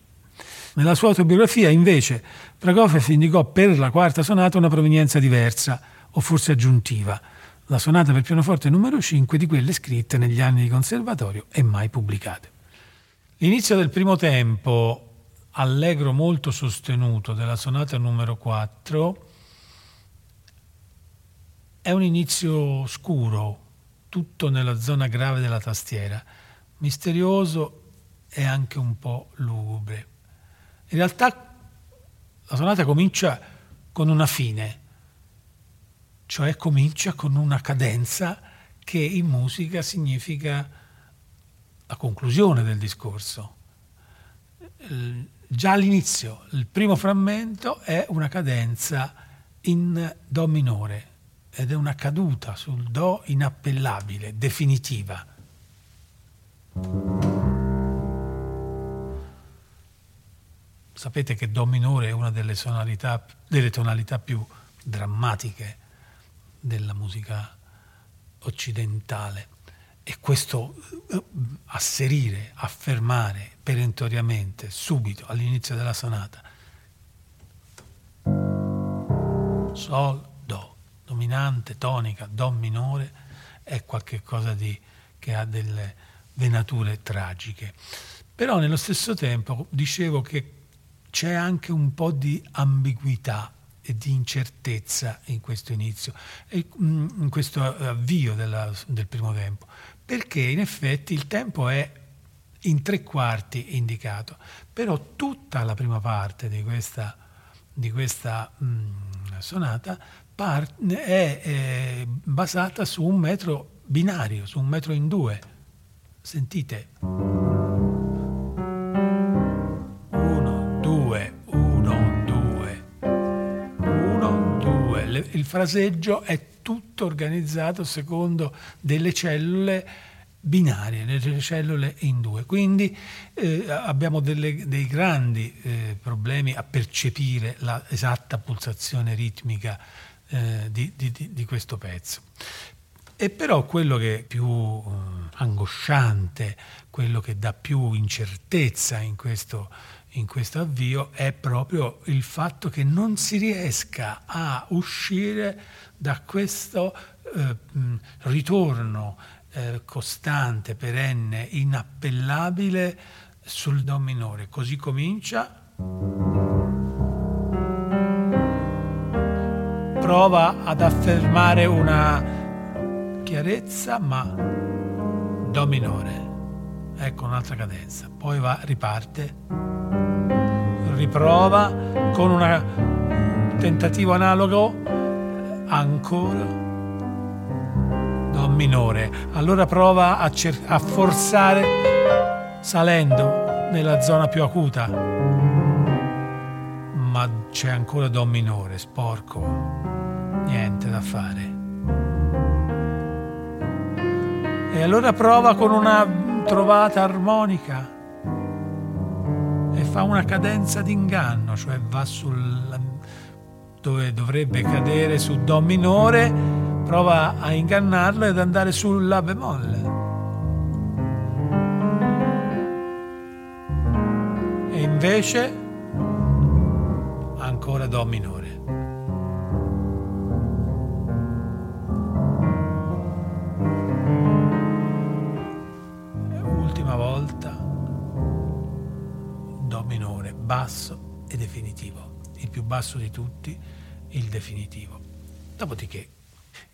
Nella sua autobiografia, invece, Prokofiev indicò per la quarta sonata una provenienza diversa, o forse aggiuntiva, la sonata per pianoforte numero 5 di quelle scritte negli anni di conservatorio e mai pubblicate. L'inizio del primo tempo, allegro molto sostenuto della sonata numero 4, è un inizio scuro, tutto nella zona grave della tastiera, misterioso e anche un po' lugubre. In realtà la sonata comincia con una fine, cioè comincia con una cadenza che in musica significa la conclusione del discorso. Già all'inizio, il primo frammento è una cadenza in Do minore ed è una caduta sul Do inappellabile, definitiva. Sapete che Do minore è una delle, delle tonalità più drammatiche della musica occidentale e questo eh, asserire, affermare perentoriamente, subito, all'inizio della sonata, Sol, dominante, tonica, Do minore, è qualcosa che ha delle venature tragiche. Però nello stesso tempo dicevo che c'è anche un po' di ambiguità e di incertezza in questo inizio, mm, in questo avvio della, del primo tempo perché in effetti il tempo è in tre quarti indicato, però tutta la prima parte di questa, di questa mh, mm, sonata part, è, è basata su un metro binario, su un metro in due. Sentite. Uno, due, uno, due, uno, due. Il fraseggio è tutto organizzato secondo delle cellule binarie, le cellule in due. Quindi eh, abbiamo delle, dei grandi eh, problemi a percepire l'esatta pulsazione ritmica eh, di, di, di, questo pezzo. E però quello che è più eh, angosciante, quello che dà più incertezza in questo, in questo avvio è proprio il fatto che non si riesca a uscire da questo eh, ritorno eh, costante, perenne, inappellabile sul Do minore. Così comincia. Prova ad affermare una chiarezza, ma Do minore. Ecco un'altra cadenza. Poi va, riparte, riprova con un tentativo analogo ancora Do minore. Allora prova a, cer- a forzare salendo nella zona più acuta. C'è ancora Do minore, sporco. Niente da fare. E allora prova con una trovata armonica e fa una cadenza d'inganno, cioè va sul dove dovrebbe cadere su Do minore, prova a ingannarlo ed andare sul La bemolle. e invece ancora Do minore. Ultima volta Do minore, basso e definitivo, il più basso di tutti, il definitivo. Dopodiché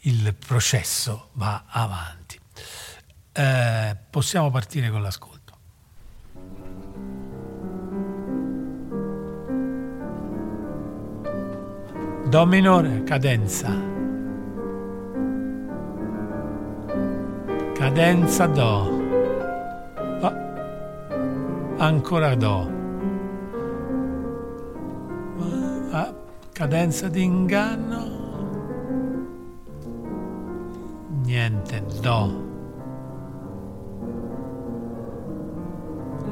il processo va avanti. Eh, possiamo partire con l'ascolto. Do minore, cadenza. Cadenza Do. Ancora Do. Cadenza di inganno. Niente, Do.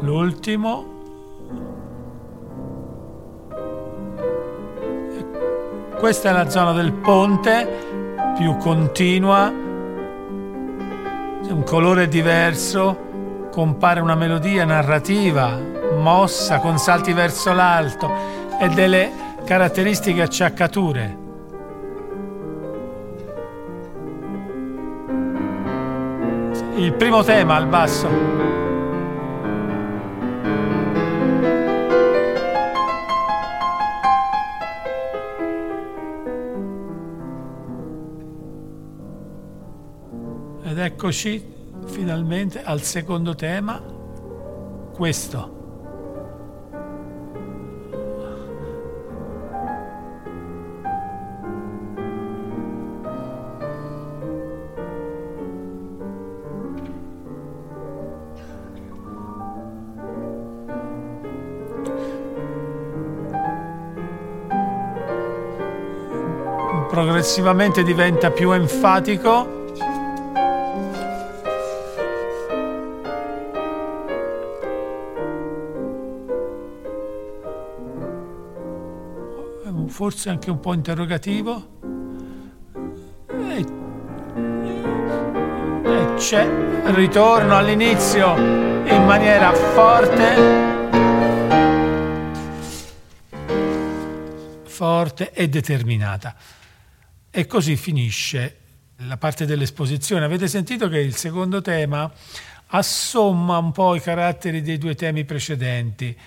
L'ultimo Questa è la zona del ponte, più continua, un colore diverso, compare una melodia narrativa, mossa con salti verso l'alto e delle caratteristiche acciaccature. Il primo tema al basso. Eccoci finalmente al secondo tema, questo. progressivamente diventa più enfatico forse anche un po' interrogativo. E, e c'è ritorno all'inizio in maniera forte, forte e determinata. E così finisce la parte dell'esposizione. Avete sentito che il secondo tema assomma un po' i caratteri dei due temi precedenti.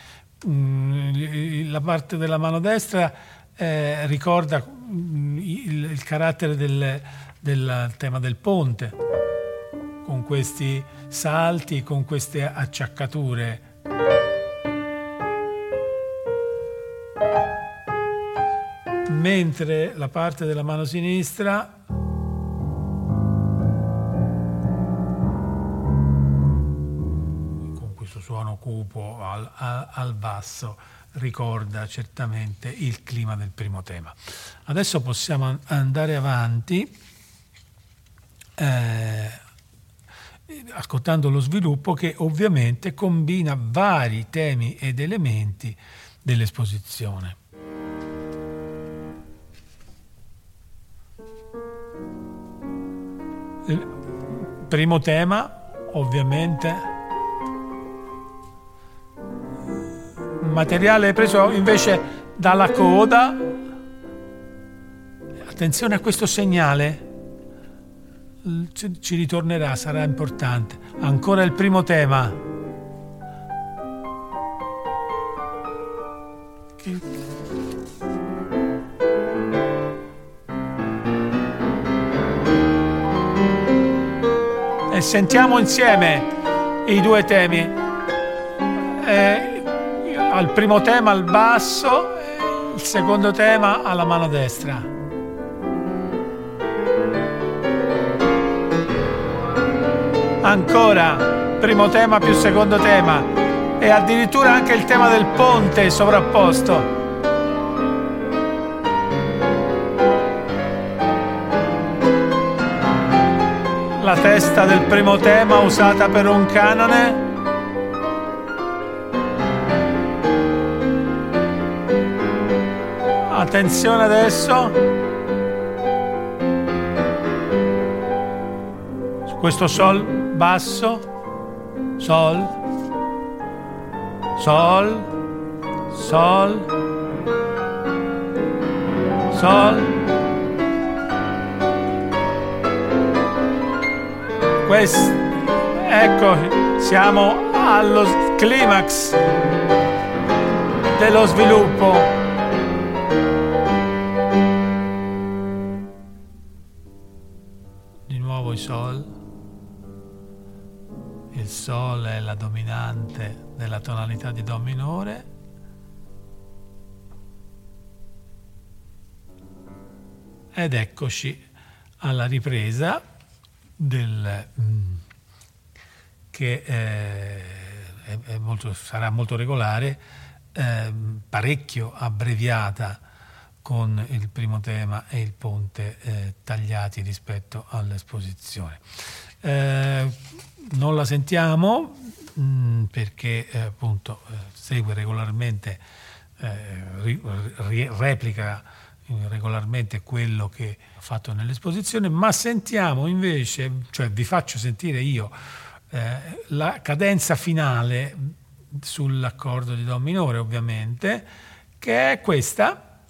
Mm, la parte della mano destra eh, ricorda mm, il, il carattere del, del, tema del ponte, con questi salti, con queste acciaccature. Mentre la parte della mano sinistra con questo suono cupo al, al, al basso ricorda certamente il clima del primo tema. Adesso possiamo andare avanti eh, ascoltando lo sviluppo che ovviamente combina vari temi ed elementi dell'esposizione. Il primo tema, ovviamente, materiale preso invece dalla coda. Attenzione a questo segnale, ci ritornerà, sarà importante. Ancora il primo tema. E sentiamo insieme i due temi. Eh, al primo tema al basso, il secondo tema alla mano destra. Ancora, primo tema più secondo tema e addirittura anche il tema del ponte sovrapposto. La testa del primo tema usata per un canone Attenzione adesso. Su questo sol basso, sol, sol, Sol, Sol. Questo, ecco, siamo allo climax dello sviluppo. La dominante della tonalità di Do minore. Ed eccoci alla ripresa del, mm, che eh, molto, sarà molto regolare, eh, parecchio abbreviata con il primo tema e il ponte eh, tagliati rispetto all'esposizione. Eh, non la sentiamo mm, perché eh, appunto eh, segue regolarmente, ri, ri, replica regolarmente quello che ha fatto nell'esposizione, ma sentiamo invece, cioè vi faccio sentire io eh, la cadenza finale sull'accordo di Do minore ovviamente, che è questa.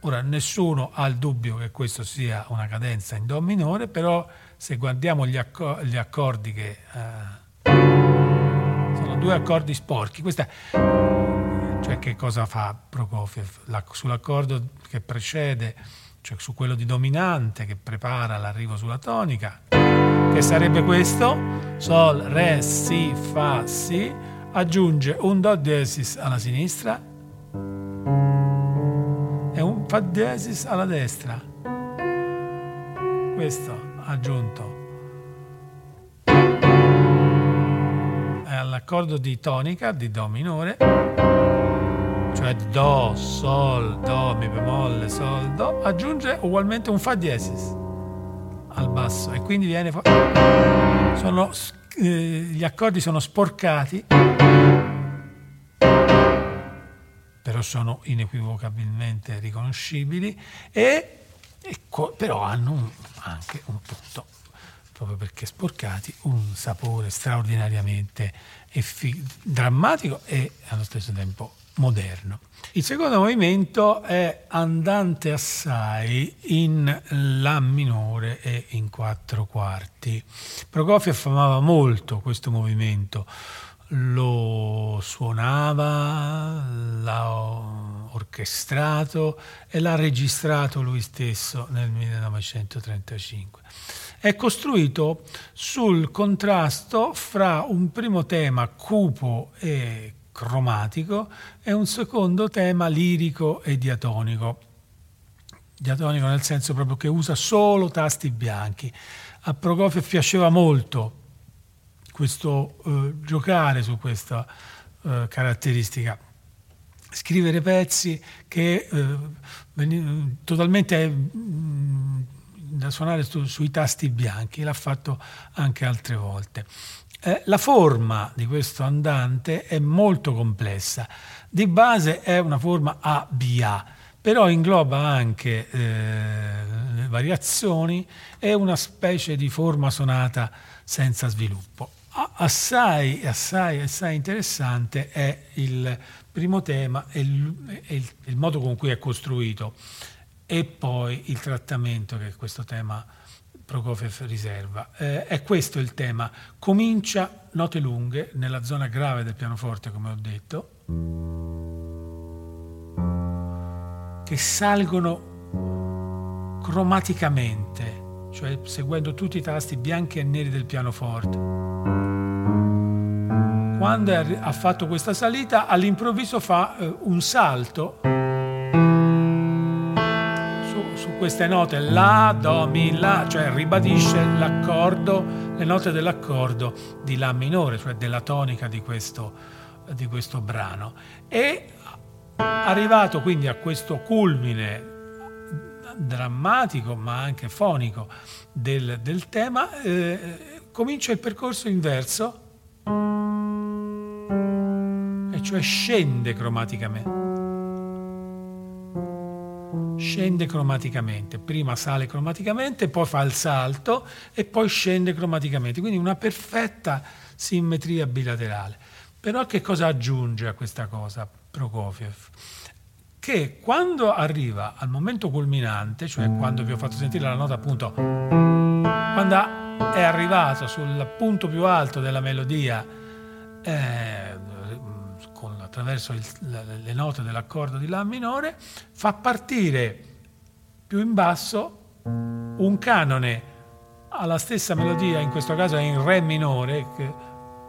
Ora nessuno ha il dubbio che questo sia una cadenza in Do minore, però se guardiamo gli, accor- gli accordi che... Eh, sono due accordi sporchi, questa cioè che cosa fa Prokofiev? La, sull'accordo che precede, cioè su quello di dominante che prepara l'arrivo sulla tonica, che sarebbe questo, Sol, Re, Si, Fa, Si, aggiunge un Do diesis alla sinistra e un Fa diesis alla destra. Questo aggiunto. È all'accordo di tonica di Do minore cioè Do, Sol, Do, Mi bemolle, Sol, Do, aggiunge ugualmente un Fa diesis al basso e quindi viene... Sono, eh, gli accordi sono sporcati, però sono inequivocabilmente riconoscibili e, e co- però hanno un, anche un punto proprio perché sporcati, un sapore straordinariamente effi- drammatico e allo stesso tempo moderno. Il secondo movimento è andante assai in La minore e in quattro quarti. Prokofiev amava molto questo movimento, lo suonava, l'ha orchestrato e l'ha registrato lui stesso nel 1935. È costruito sul contrasto fra un primo tema cupo e cromatico e un secondo tema lirico e diatonico. Diatonico nel senso proprio che usa solo tasti bianchi. A Prokofiev piaceva molto questo eh, giocare su questa eh, caratteristica, scrivere pezzi che eh, totalmente mm, da suonare su, sui tasti bianchi, l'ha fatto anche altre volte. Eh, la forma di questo andante è molto complessa. Di base è una forma ABA, però ingloba anche eh, variazioni e una specie di forma sonata senza sviluppo. Assai, assai, assai interessante è il primo tema e il, il, il modo con cui è costruito e poi il trattamento che questo tema Prokofiev riserva. Eh, è questo il tema. Comincia note lunghe nella zona grave del pianoforte, come ho detto, che salgono cromaticamente, cioè seguendo tutti i tasti bianchi e neri del pianoforte. Quando ha fatto questa salita, all'improvviso fa eh, un salto queste note La, Do, Mi, La, cioè ribadisce l'accordo, le note dell'accordo di La minore, cioè della tonica di questo, di questo brano. E arrivato quindi a questo culmine drammatico ma anche fonico del, del tema, eh, comincia il percorso inverso, e cioè scende cromaticamente scende cromaticamente, prima sale cromaticamente, poi fa il salto e poi scende cromaticamente, quindi una perfetta simmetria bilaterale. Però che cosa aggiunge a questa cosa Prokofiev? Che quando arriva al momento culminante, cioè quando vi ho fatto sentire la nota appunto, quando è arrivato sul punto più alto della melodia, eh, attraverso il, le note dell'accordo di La minore, fa partire più in basso un canone alla stessa melodia, in questo caso è in Re minore, che,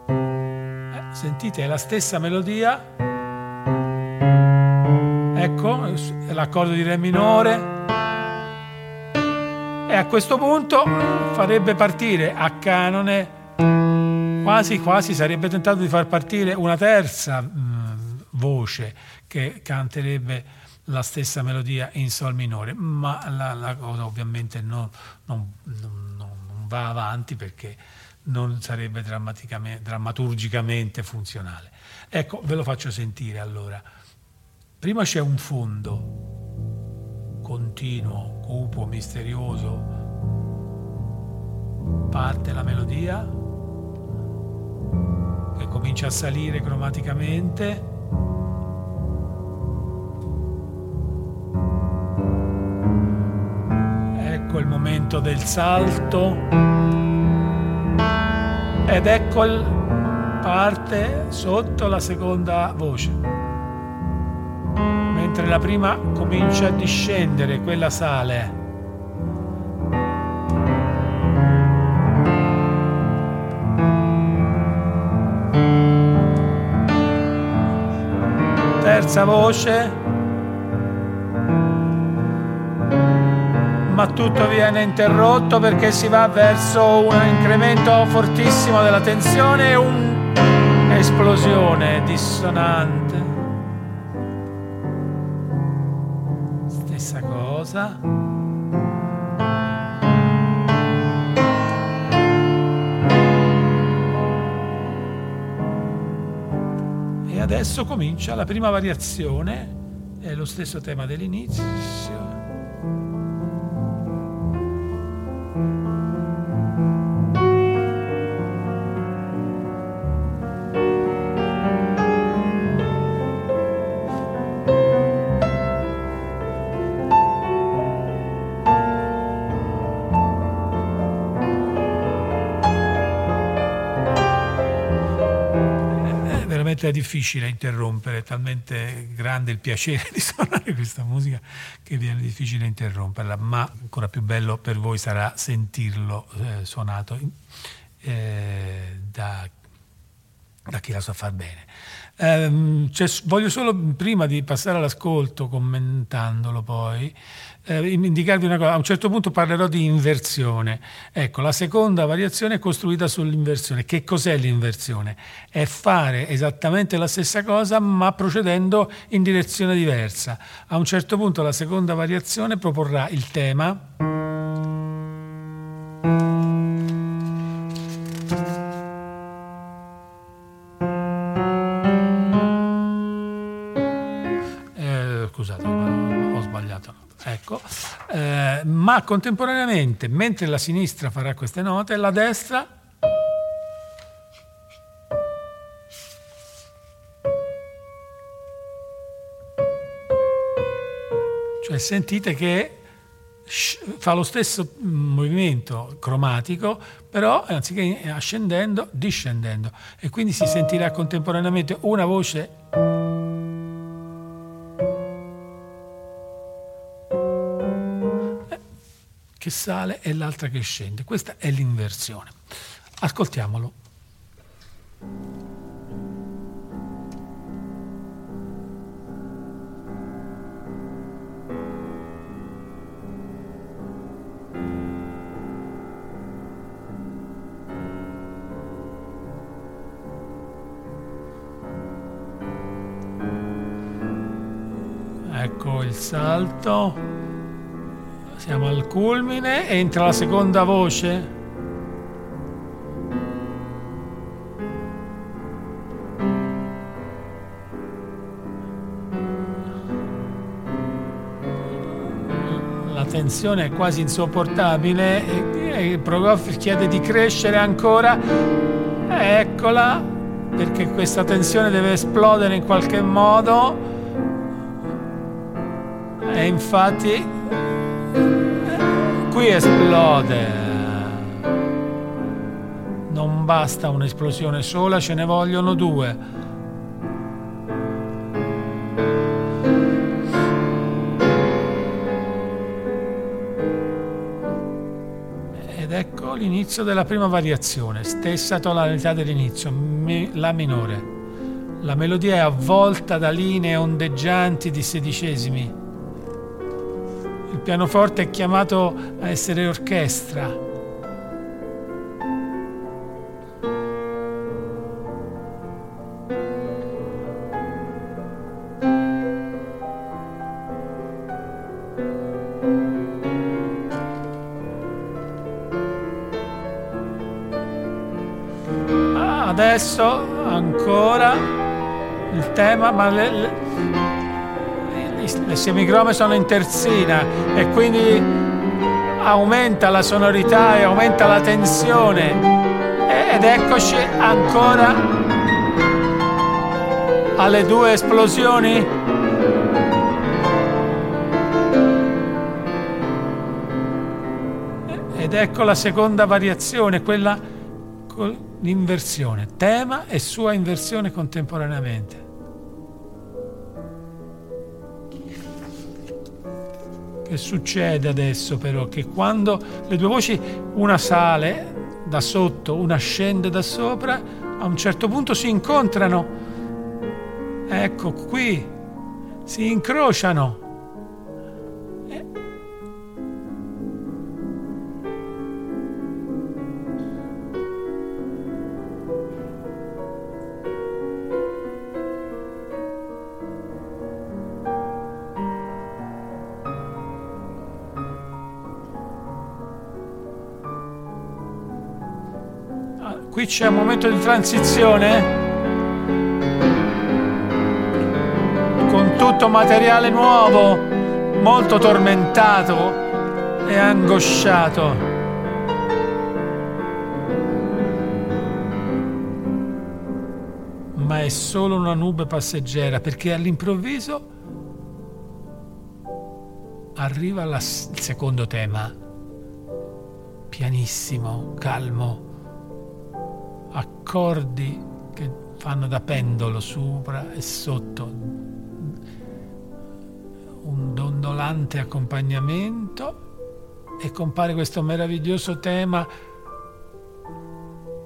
eh, sentite, è la stessa melodia, ecco, è l'accordo di Re minore, e a questo punto farebbe partire a canone, quasi quasi sarebbe tentato di far partire una terza mm, voce che canterebbe la stessa melodia in sol minore, ma la, la cosa ovviamente non, non, non, non, va avanti perché non sarebbe drammaturgicamente funzionale. Ecco, ve lo faccio sentire allora. Prima c'è un fondo continuo, cupo, misterioso, parte la melodia che comincia a salire cromaticamente ecco il momento del salto. Ed ecco il parte sotto la seconda voce. Mentre la prima comincia a discendere quella sale terza voce ma tutto viene interrotto perché si va verso un incremento fortissimo della tensione e un'esplosione dissonante. Stessa cosa. Adesso comincia la prima variazione, è lo stesso tema dell'inizio. È difficile interrompere, è talmente grande il piacere di suonare questa musica che viene difficile interromperla, ma ancora più bello per voi sarà sentirlo eh, suonato eh, da, da, chi la sa far bene. Eh, voglio solo, prima di passare all'ascolto, commentandolo poi, eh, indicarvi una cosa, a un certo punto parlerò di inversione. Ecco, la seconda variazione è costruita sull'inversione. Che cos'è l'inversione? È fare esattamente la stessa cosa ma procedendo in direzione diversa. A un certo punto la seconda variazione proporrà il tema. Ecco, eh, ma contemporaneamente, mentre la sinistra farà queste note, la destra cioè sentite che fa lo stesso movimento cromatico, però anziché ascendendo, discendendo. E quindi si sentirà contemporaneamente una voce che sale e l'altra che scende. Questa è l'inversione. Ascoltiamolo. Ecco il salto. Siamo al culmine, entra la seconda voce. La tensione è quasi insopportabile e Prokofiev chiede di crescere ancora. Eccola, perché questa tensione deve esplodere in qualche modo e infatti qui esplode. Non basta un'esplosione sola, ce ne vogliono due. l'inizio della prima variazione, stessa tonalità dell'inizio, La minore. La melodia è avvolta da linee ondeggianti di sedicesimi. Il pianoforte è chiamato a essere orchestra, adesso ancora il tema, ma le, le, le semigrome sono in terzina e quindi aumenta la sonorità e aumenta la tensione. Ed eccoci ancora alle due esplosioni. Ed ecco la seconda variazione quella l'inversione, tema e sua inversione contemporaneamente. Che succede adesso però? Che quando le due voci, una sale da sotto, una scende da sopra, a un certo punto si incontrano. Ecco qui, si incrociano. C'è un momento di transizione? Con tutto materiale nuovo, molto tormentato e angosciato. Ma è solo una nube passeggera perché all'improvviso arriva la, il secondo tema, pianissimo, calmo accordi che fanno da pendolo sopra e sotto, un dondolante accompagnamento e compare questo meraviglioso tema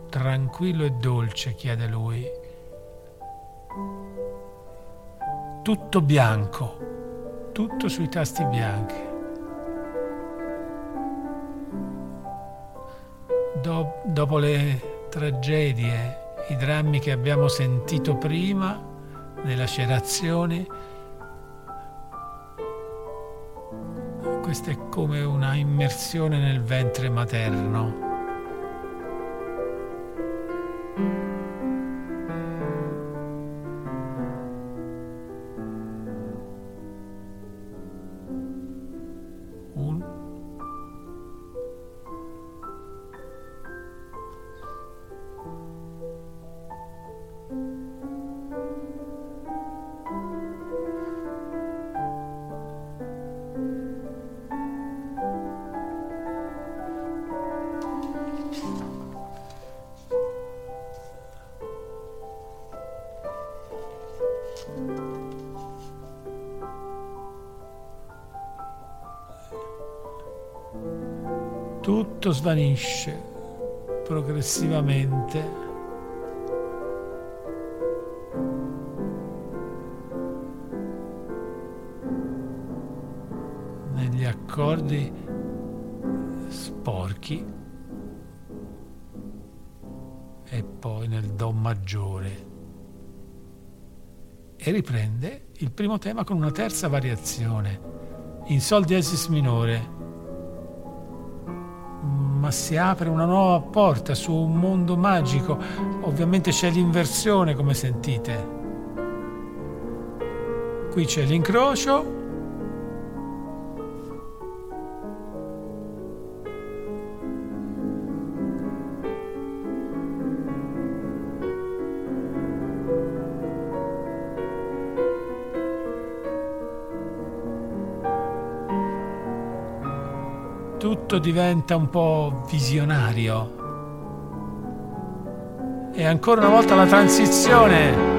tranquillo e dolce, chiede lui. Tutto bianco, tutto sui tasti bianchi. dopo le tragedie, i drammi che abbiamo sentito prima, le lacerazioni. Questa è come una immersione nel ventre materno. Svanisce progressivamente. Negli accordi sporchi e poi nel Do maggiore. E riprende il primo tema con una terza variazione in Sol diesis minore si apre una nuova porta su un mondo magico. Ovviamente c'è l'inversione, come sentite. Qui c'è l'incrocio. Tutto diventa un po' visionario. E ancora una volta la transizione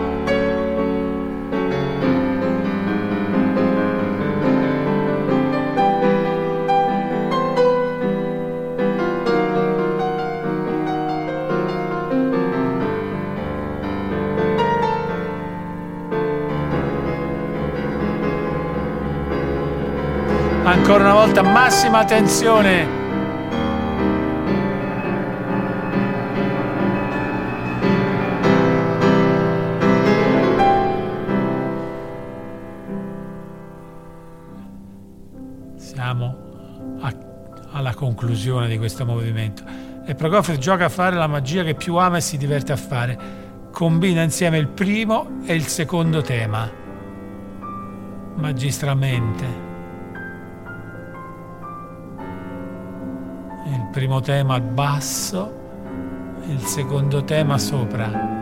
Ancora una volta massima attenzione. Siamo a, alla conclusione di questo movimento e Prokofiev gioca a fare la magia che più ama e si diverte a fare. Combina insieme il primo e il secondo tema magistralmente. Primo tema al basso, il secondo tema sopra.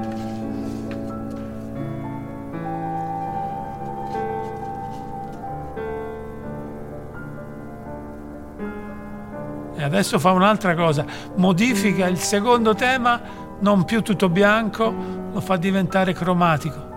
E adesso fa un'altra cosa, modifica il secondo tema, non più tutto bianco, lo fa diventare cromatico.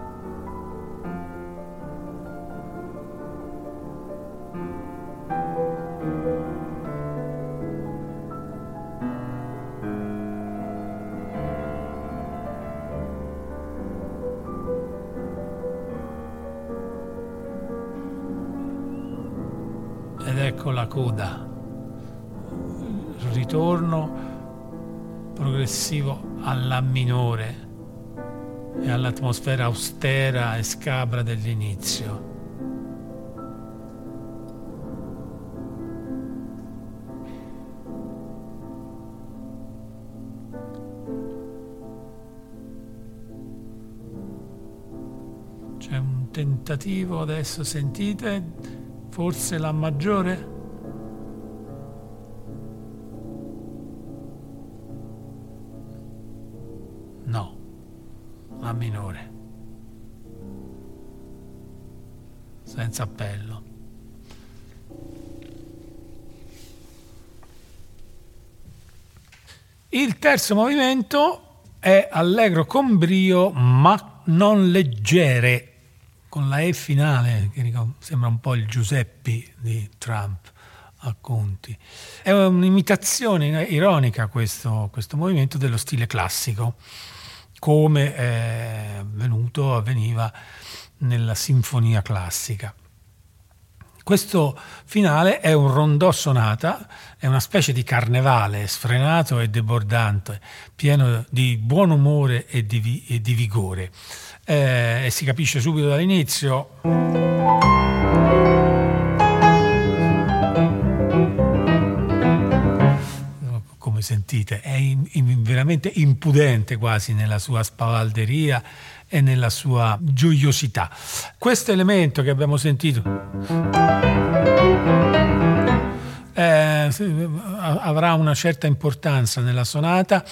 Minore e all'atmosfera austera e scabra dell'inizio. C'è un tentativo adesso, sentite, forse la maggiore? Senza appello. Il terzo movimento è allegro con brio ma non leggere, con la E finale, che sembra un po' il Giuseppi di Trump a Conti. È un'imitazione ironica questo, questo movimento dello stile classico come è venuto, avveniva nella sinfonia classica. Questo finale è un rondò sonata, è una specie di carnevale sfrenato e debordante, pieno di buon umore e di, e di vigore. Eh, e si capisce subito dall'inizio. come sentite, è in, in, veramente impudente quasi nella sua spavalderia e nella sua gioiosità. Questo elemento che abbiamo sentito eh, avrà una certa importanza nella sonata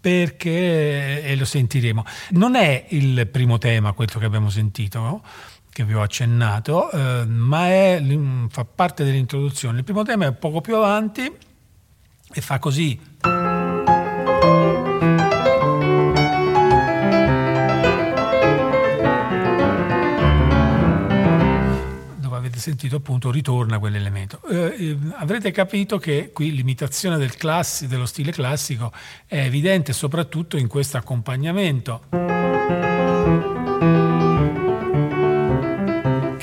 perché, e lo sentiremo, non è il primo tema quello che abbiamo sentito, no? che vi ho accennato, eh, ma è, fa parte dell'introduzione. Il primo tema è poco più avanti e fa così. Avete sentito appunto ritorna quell'elemento. Eh, eh, avrete capito che qui l'imitazione del classi, dello stile classico è evidente soprattutto in questo accompagnamento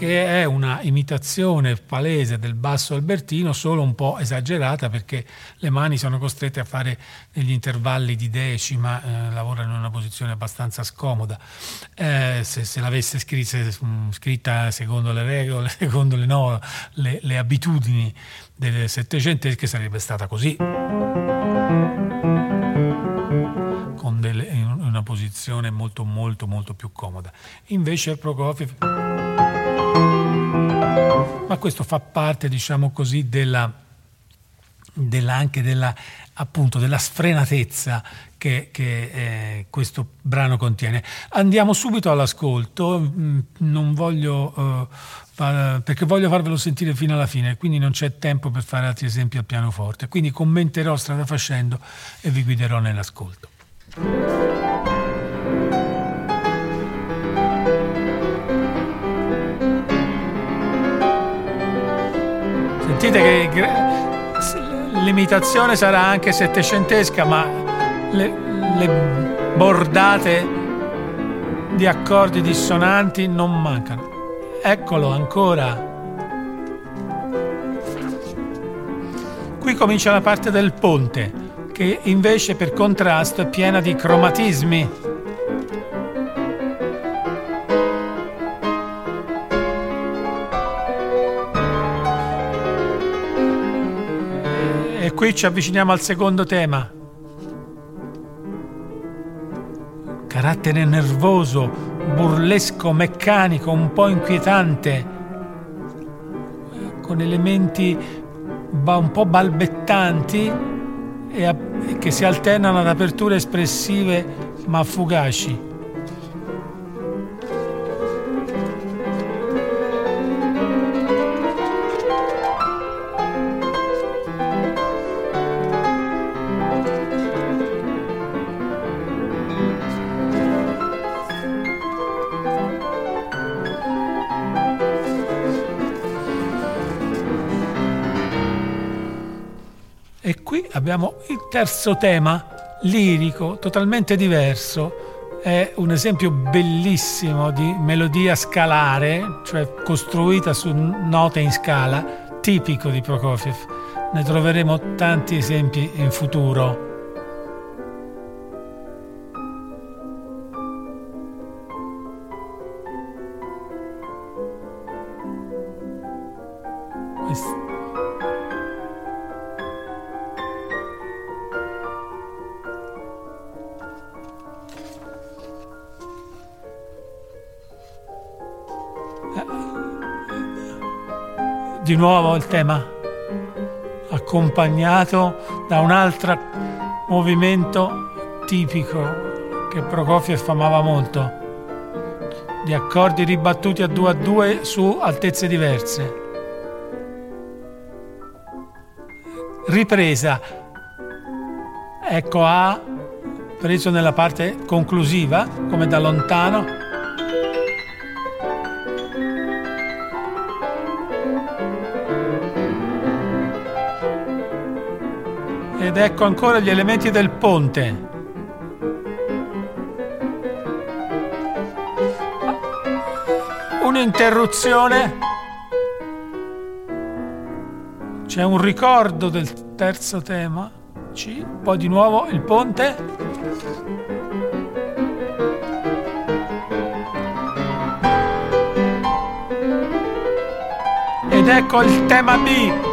che è una imitazione palese del basso albertino, solo un po' esagerata perché le mani sono costrette a fare degli intervalli di decima, eh, lavorano in una posizione abbastanza scomoda. Eh, se, se, l'avesse scritta, scritta secondo le regole, secondo le, no, le, le abitudini delle settecentesche sarebbe stata così. Con delle, in una posizione molto molto molto più comoda. Invece Prokofiev ma questo fa parte, diciamo così, della della, anche della, appunto, della sfrenatezza che, che eh, questo brano contiene. Andiamo subito all'ascolto, mm, non voglio, uh, perché voglio farvelo sentire fino alla fine, quindi non c'è tempo per fare altri esempi al pianoforte, quindi commenterò strada facendo e vi guiderò nell'ascolto. Sentite che l'imitazione sarà anche settecentesca, ma le, le bordate di accordi dissonanti non mancano. Eccolo ancora. Qui comincia la parte del ponte, che invece per contrasto è piena di cromatismi. Qui ci avviciniamo al secondo tema. Carattere nervoso, burlesco, meccanico, un po' inquietante, con elementi un po' balbettanti e che si alternano ad aperture espressive ma fugaci. Abbiamo il terzo tema, lirico, totalmente diverso. È un esempio bellissimo di melodia scalare, cioè costruita su note in scala, tipico di Prokofiev. Ne troveremo tanti esempi in futuro. Di nuovo il tema accompagnato da un altro movimento tipico che Prokofiev amava molto, di accordi ribattuti a due a due su altezze diverse. Ripresa, ecco A preso nella parte conclusiva, come da lontano, Ed ecco ancora gli elementi del ponte. Un'interruzione. C'è un ricordo del terzo tema. C. Poi di nuovo il ponte. Ed ecco il tema B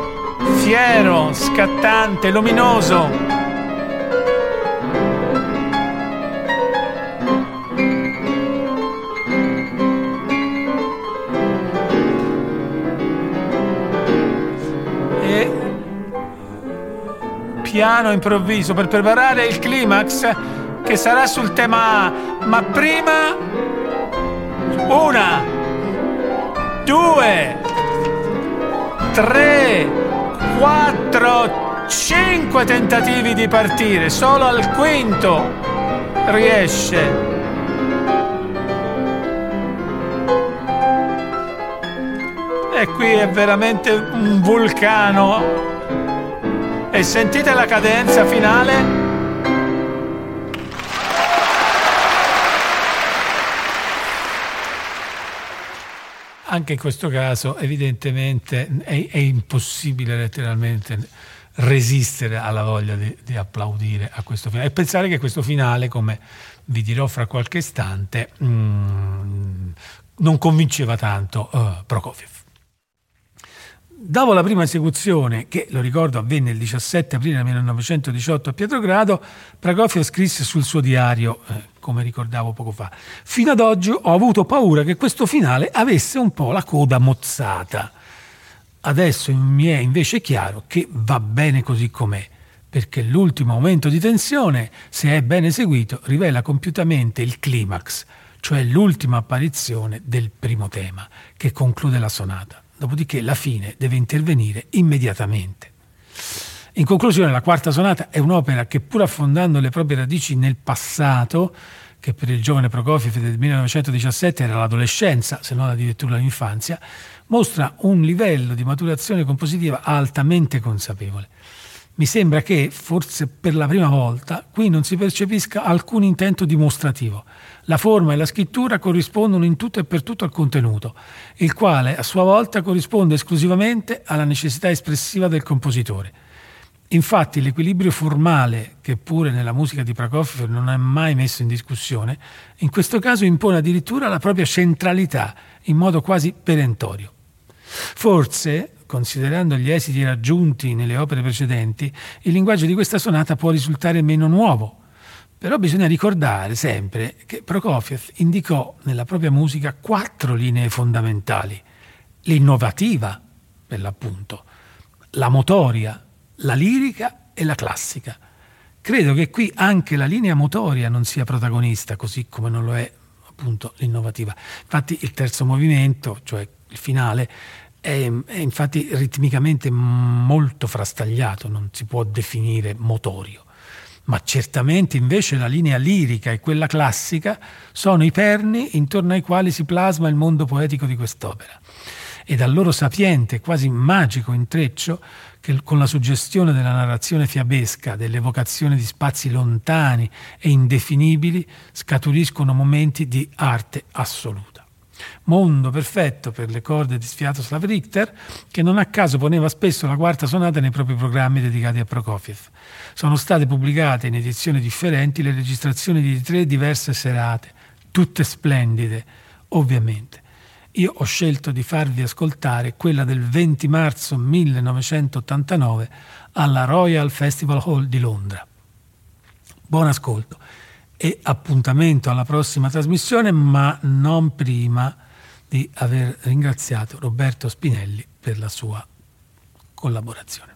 fiero, scattante, luminoso. E piano improvviso per preparare il climax che sarà sul tema A. Ma prima una, due, tre, 4, 5 tentativi di partire, solo al quinto riesce. E qui è veramente un vulcano. E sentite la cadenza finale? Anche in questo caso evidentemente è, è impossibile letteralmente resistere alla voglia di, di, applaudire a questo finale e pensare che questo finale, come vi dirò fra qualche istante, mm, non convinceva tanto uh, Prokofiev. Dopo la prima esecuzione, che lo ricordo avvenne il 17 aprile 1918 a Pietrogrado, Prokofiev scrisse sul suo diario, eh, come ricordavo poco fa, fino ad oggi ho avuto paura che questo finale avesse un po' la coda mozzata. Adesso mi è invece chiaro che va bene così com'è, perché l'ultimo aumento di tensione, se è ben eseguito, rivela compiutamente il climax, cioè l'ultima apparizione del primo tema, che conclude la sonata. Dopodiché la fine deve intervenire immediatamente. In conclusione, la quarta sonata è un'opera che, pur affondando le proprie radici nel passato, che per il giovane Prokofiev del 1917 era l'adolescenza, se non addirittura l'infanzia, mostra un livello di maturazione compositiva altamente consapevole. Mi sembra che, forse per la prima volta, qui non si percepisca alcun intento dimostrativo. La forma e la scrittura corrispondono in tutto e per tutto al contenuto, il quale a sua volta corrisponde esclusivamente alla necessità espressiva del compositore. Infatti l'equilibrio formale, che pure nella musica di Prokofiev non è mai messo in discussione, in questo caso impone addirittura la propria centralità in modo quasi perentorio. Forse, considerando gli esiti raggiunti nelle opere precedenti, il linguaggio di questa sonata può risultare meno nuovo. Però bisogna ricordare sempre che Prokofiev indicò nella propria musica quattro linee fondamentali. L'innovativa, per l'appunto, la motoria, la lirica e la classica. Credo che qui anche la linea motoria non sia protagonista, così come non lo è appunto l'innovativa. Infatti il terzo movimento, cioè il finale, è, è infatti ritmicamente molto frastagliato, non si può definire motorio ma certamente invece la linea lirica e quella classica sono i perni intorno ai quali si plasma il mondo poetico di quest'opera. E dal loro sapiente, quasi magico intreccio che con la suggestione della narrazione fiabesca, dell'evocazione di spazi lontani e indefinibili, scaturiscono momenti di arte assoluta. Mondo perfetto per le corde di Sviatoslav Richter, che non a caso poneva spesso la quarta sonata nei propri programmi dedicati a Prokofiev. Sono state pubblicate in edizioni differenti le registrazioni di tre diverse serate, tutte splendide, ovviamente. Io ho scelto di farvi ascoltare quella del 20 marzo 1989 alla Royal Festival Hall di Londra. Buon ascolto e appuntamento alla prossima trasmissione, ma non prima di aver ringraziato Roberto Spinelli per la sua collaborazione.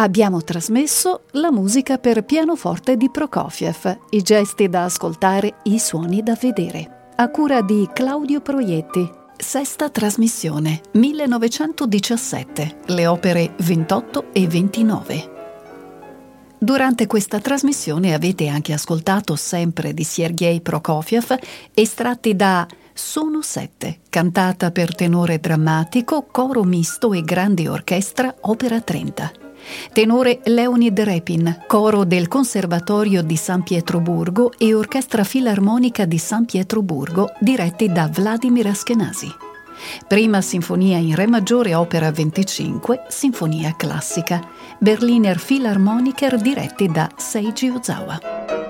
Abbiamo trasmesso la musica per pianoforte di Prokofiev, i gesti da ascoltare, i suoni da vedere, a cura di Claudio Proietti. Sesta trasmissione, 1917, le opere 28 e 29. Durante questa trasmissione avete anche ascoltato sempre di Sergei Prokofiev estratti da Sono sette, cantata per tenore drammatico, coro misto e grande orchestra, opera 30. Tenore Leonid Repin, coro del Conservatorio di San Pietroburgo e Orchestra Filarmonica di San Pietroburgo, diretti da Vladimir Askenasi. Prima sinfonia in Re maggiore, opera 25, sinfonia classica. Berliner Philharmoniker diretti da Seiji Ozawa.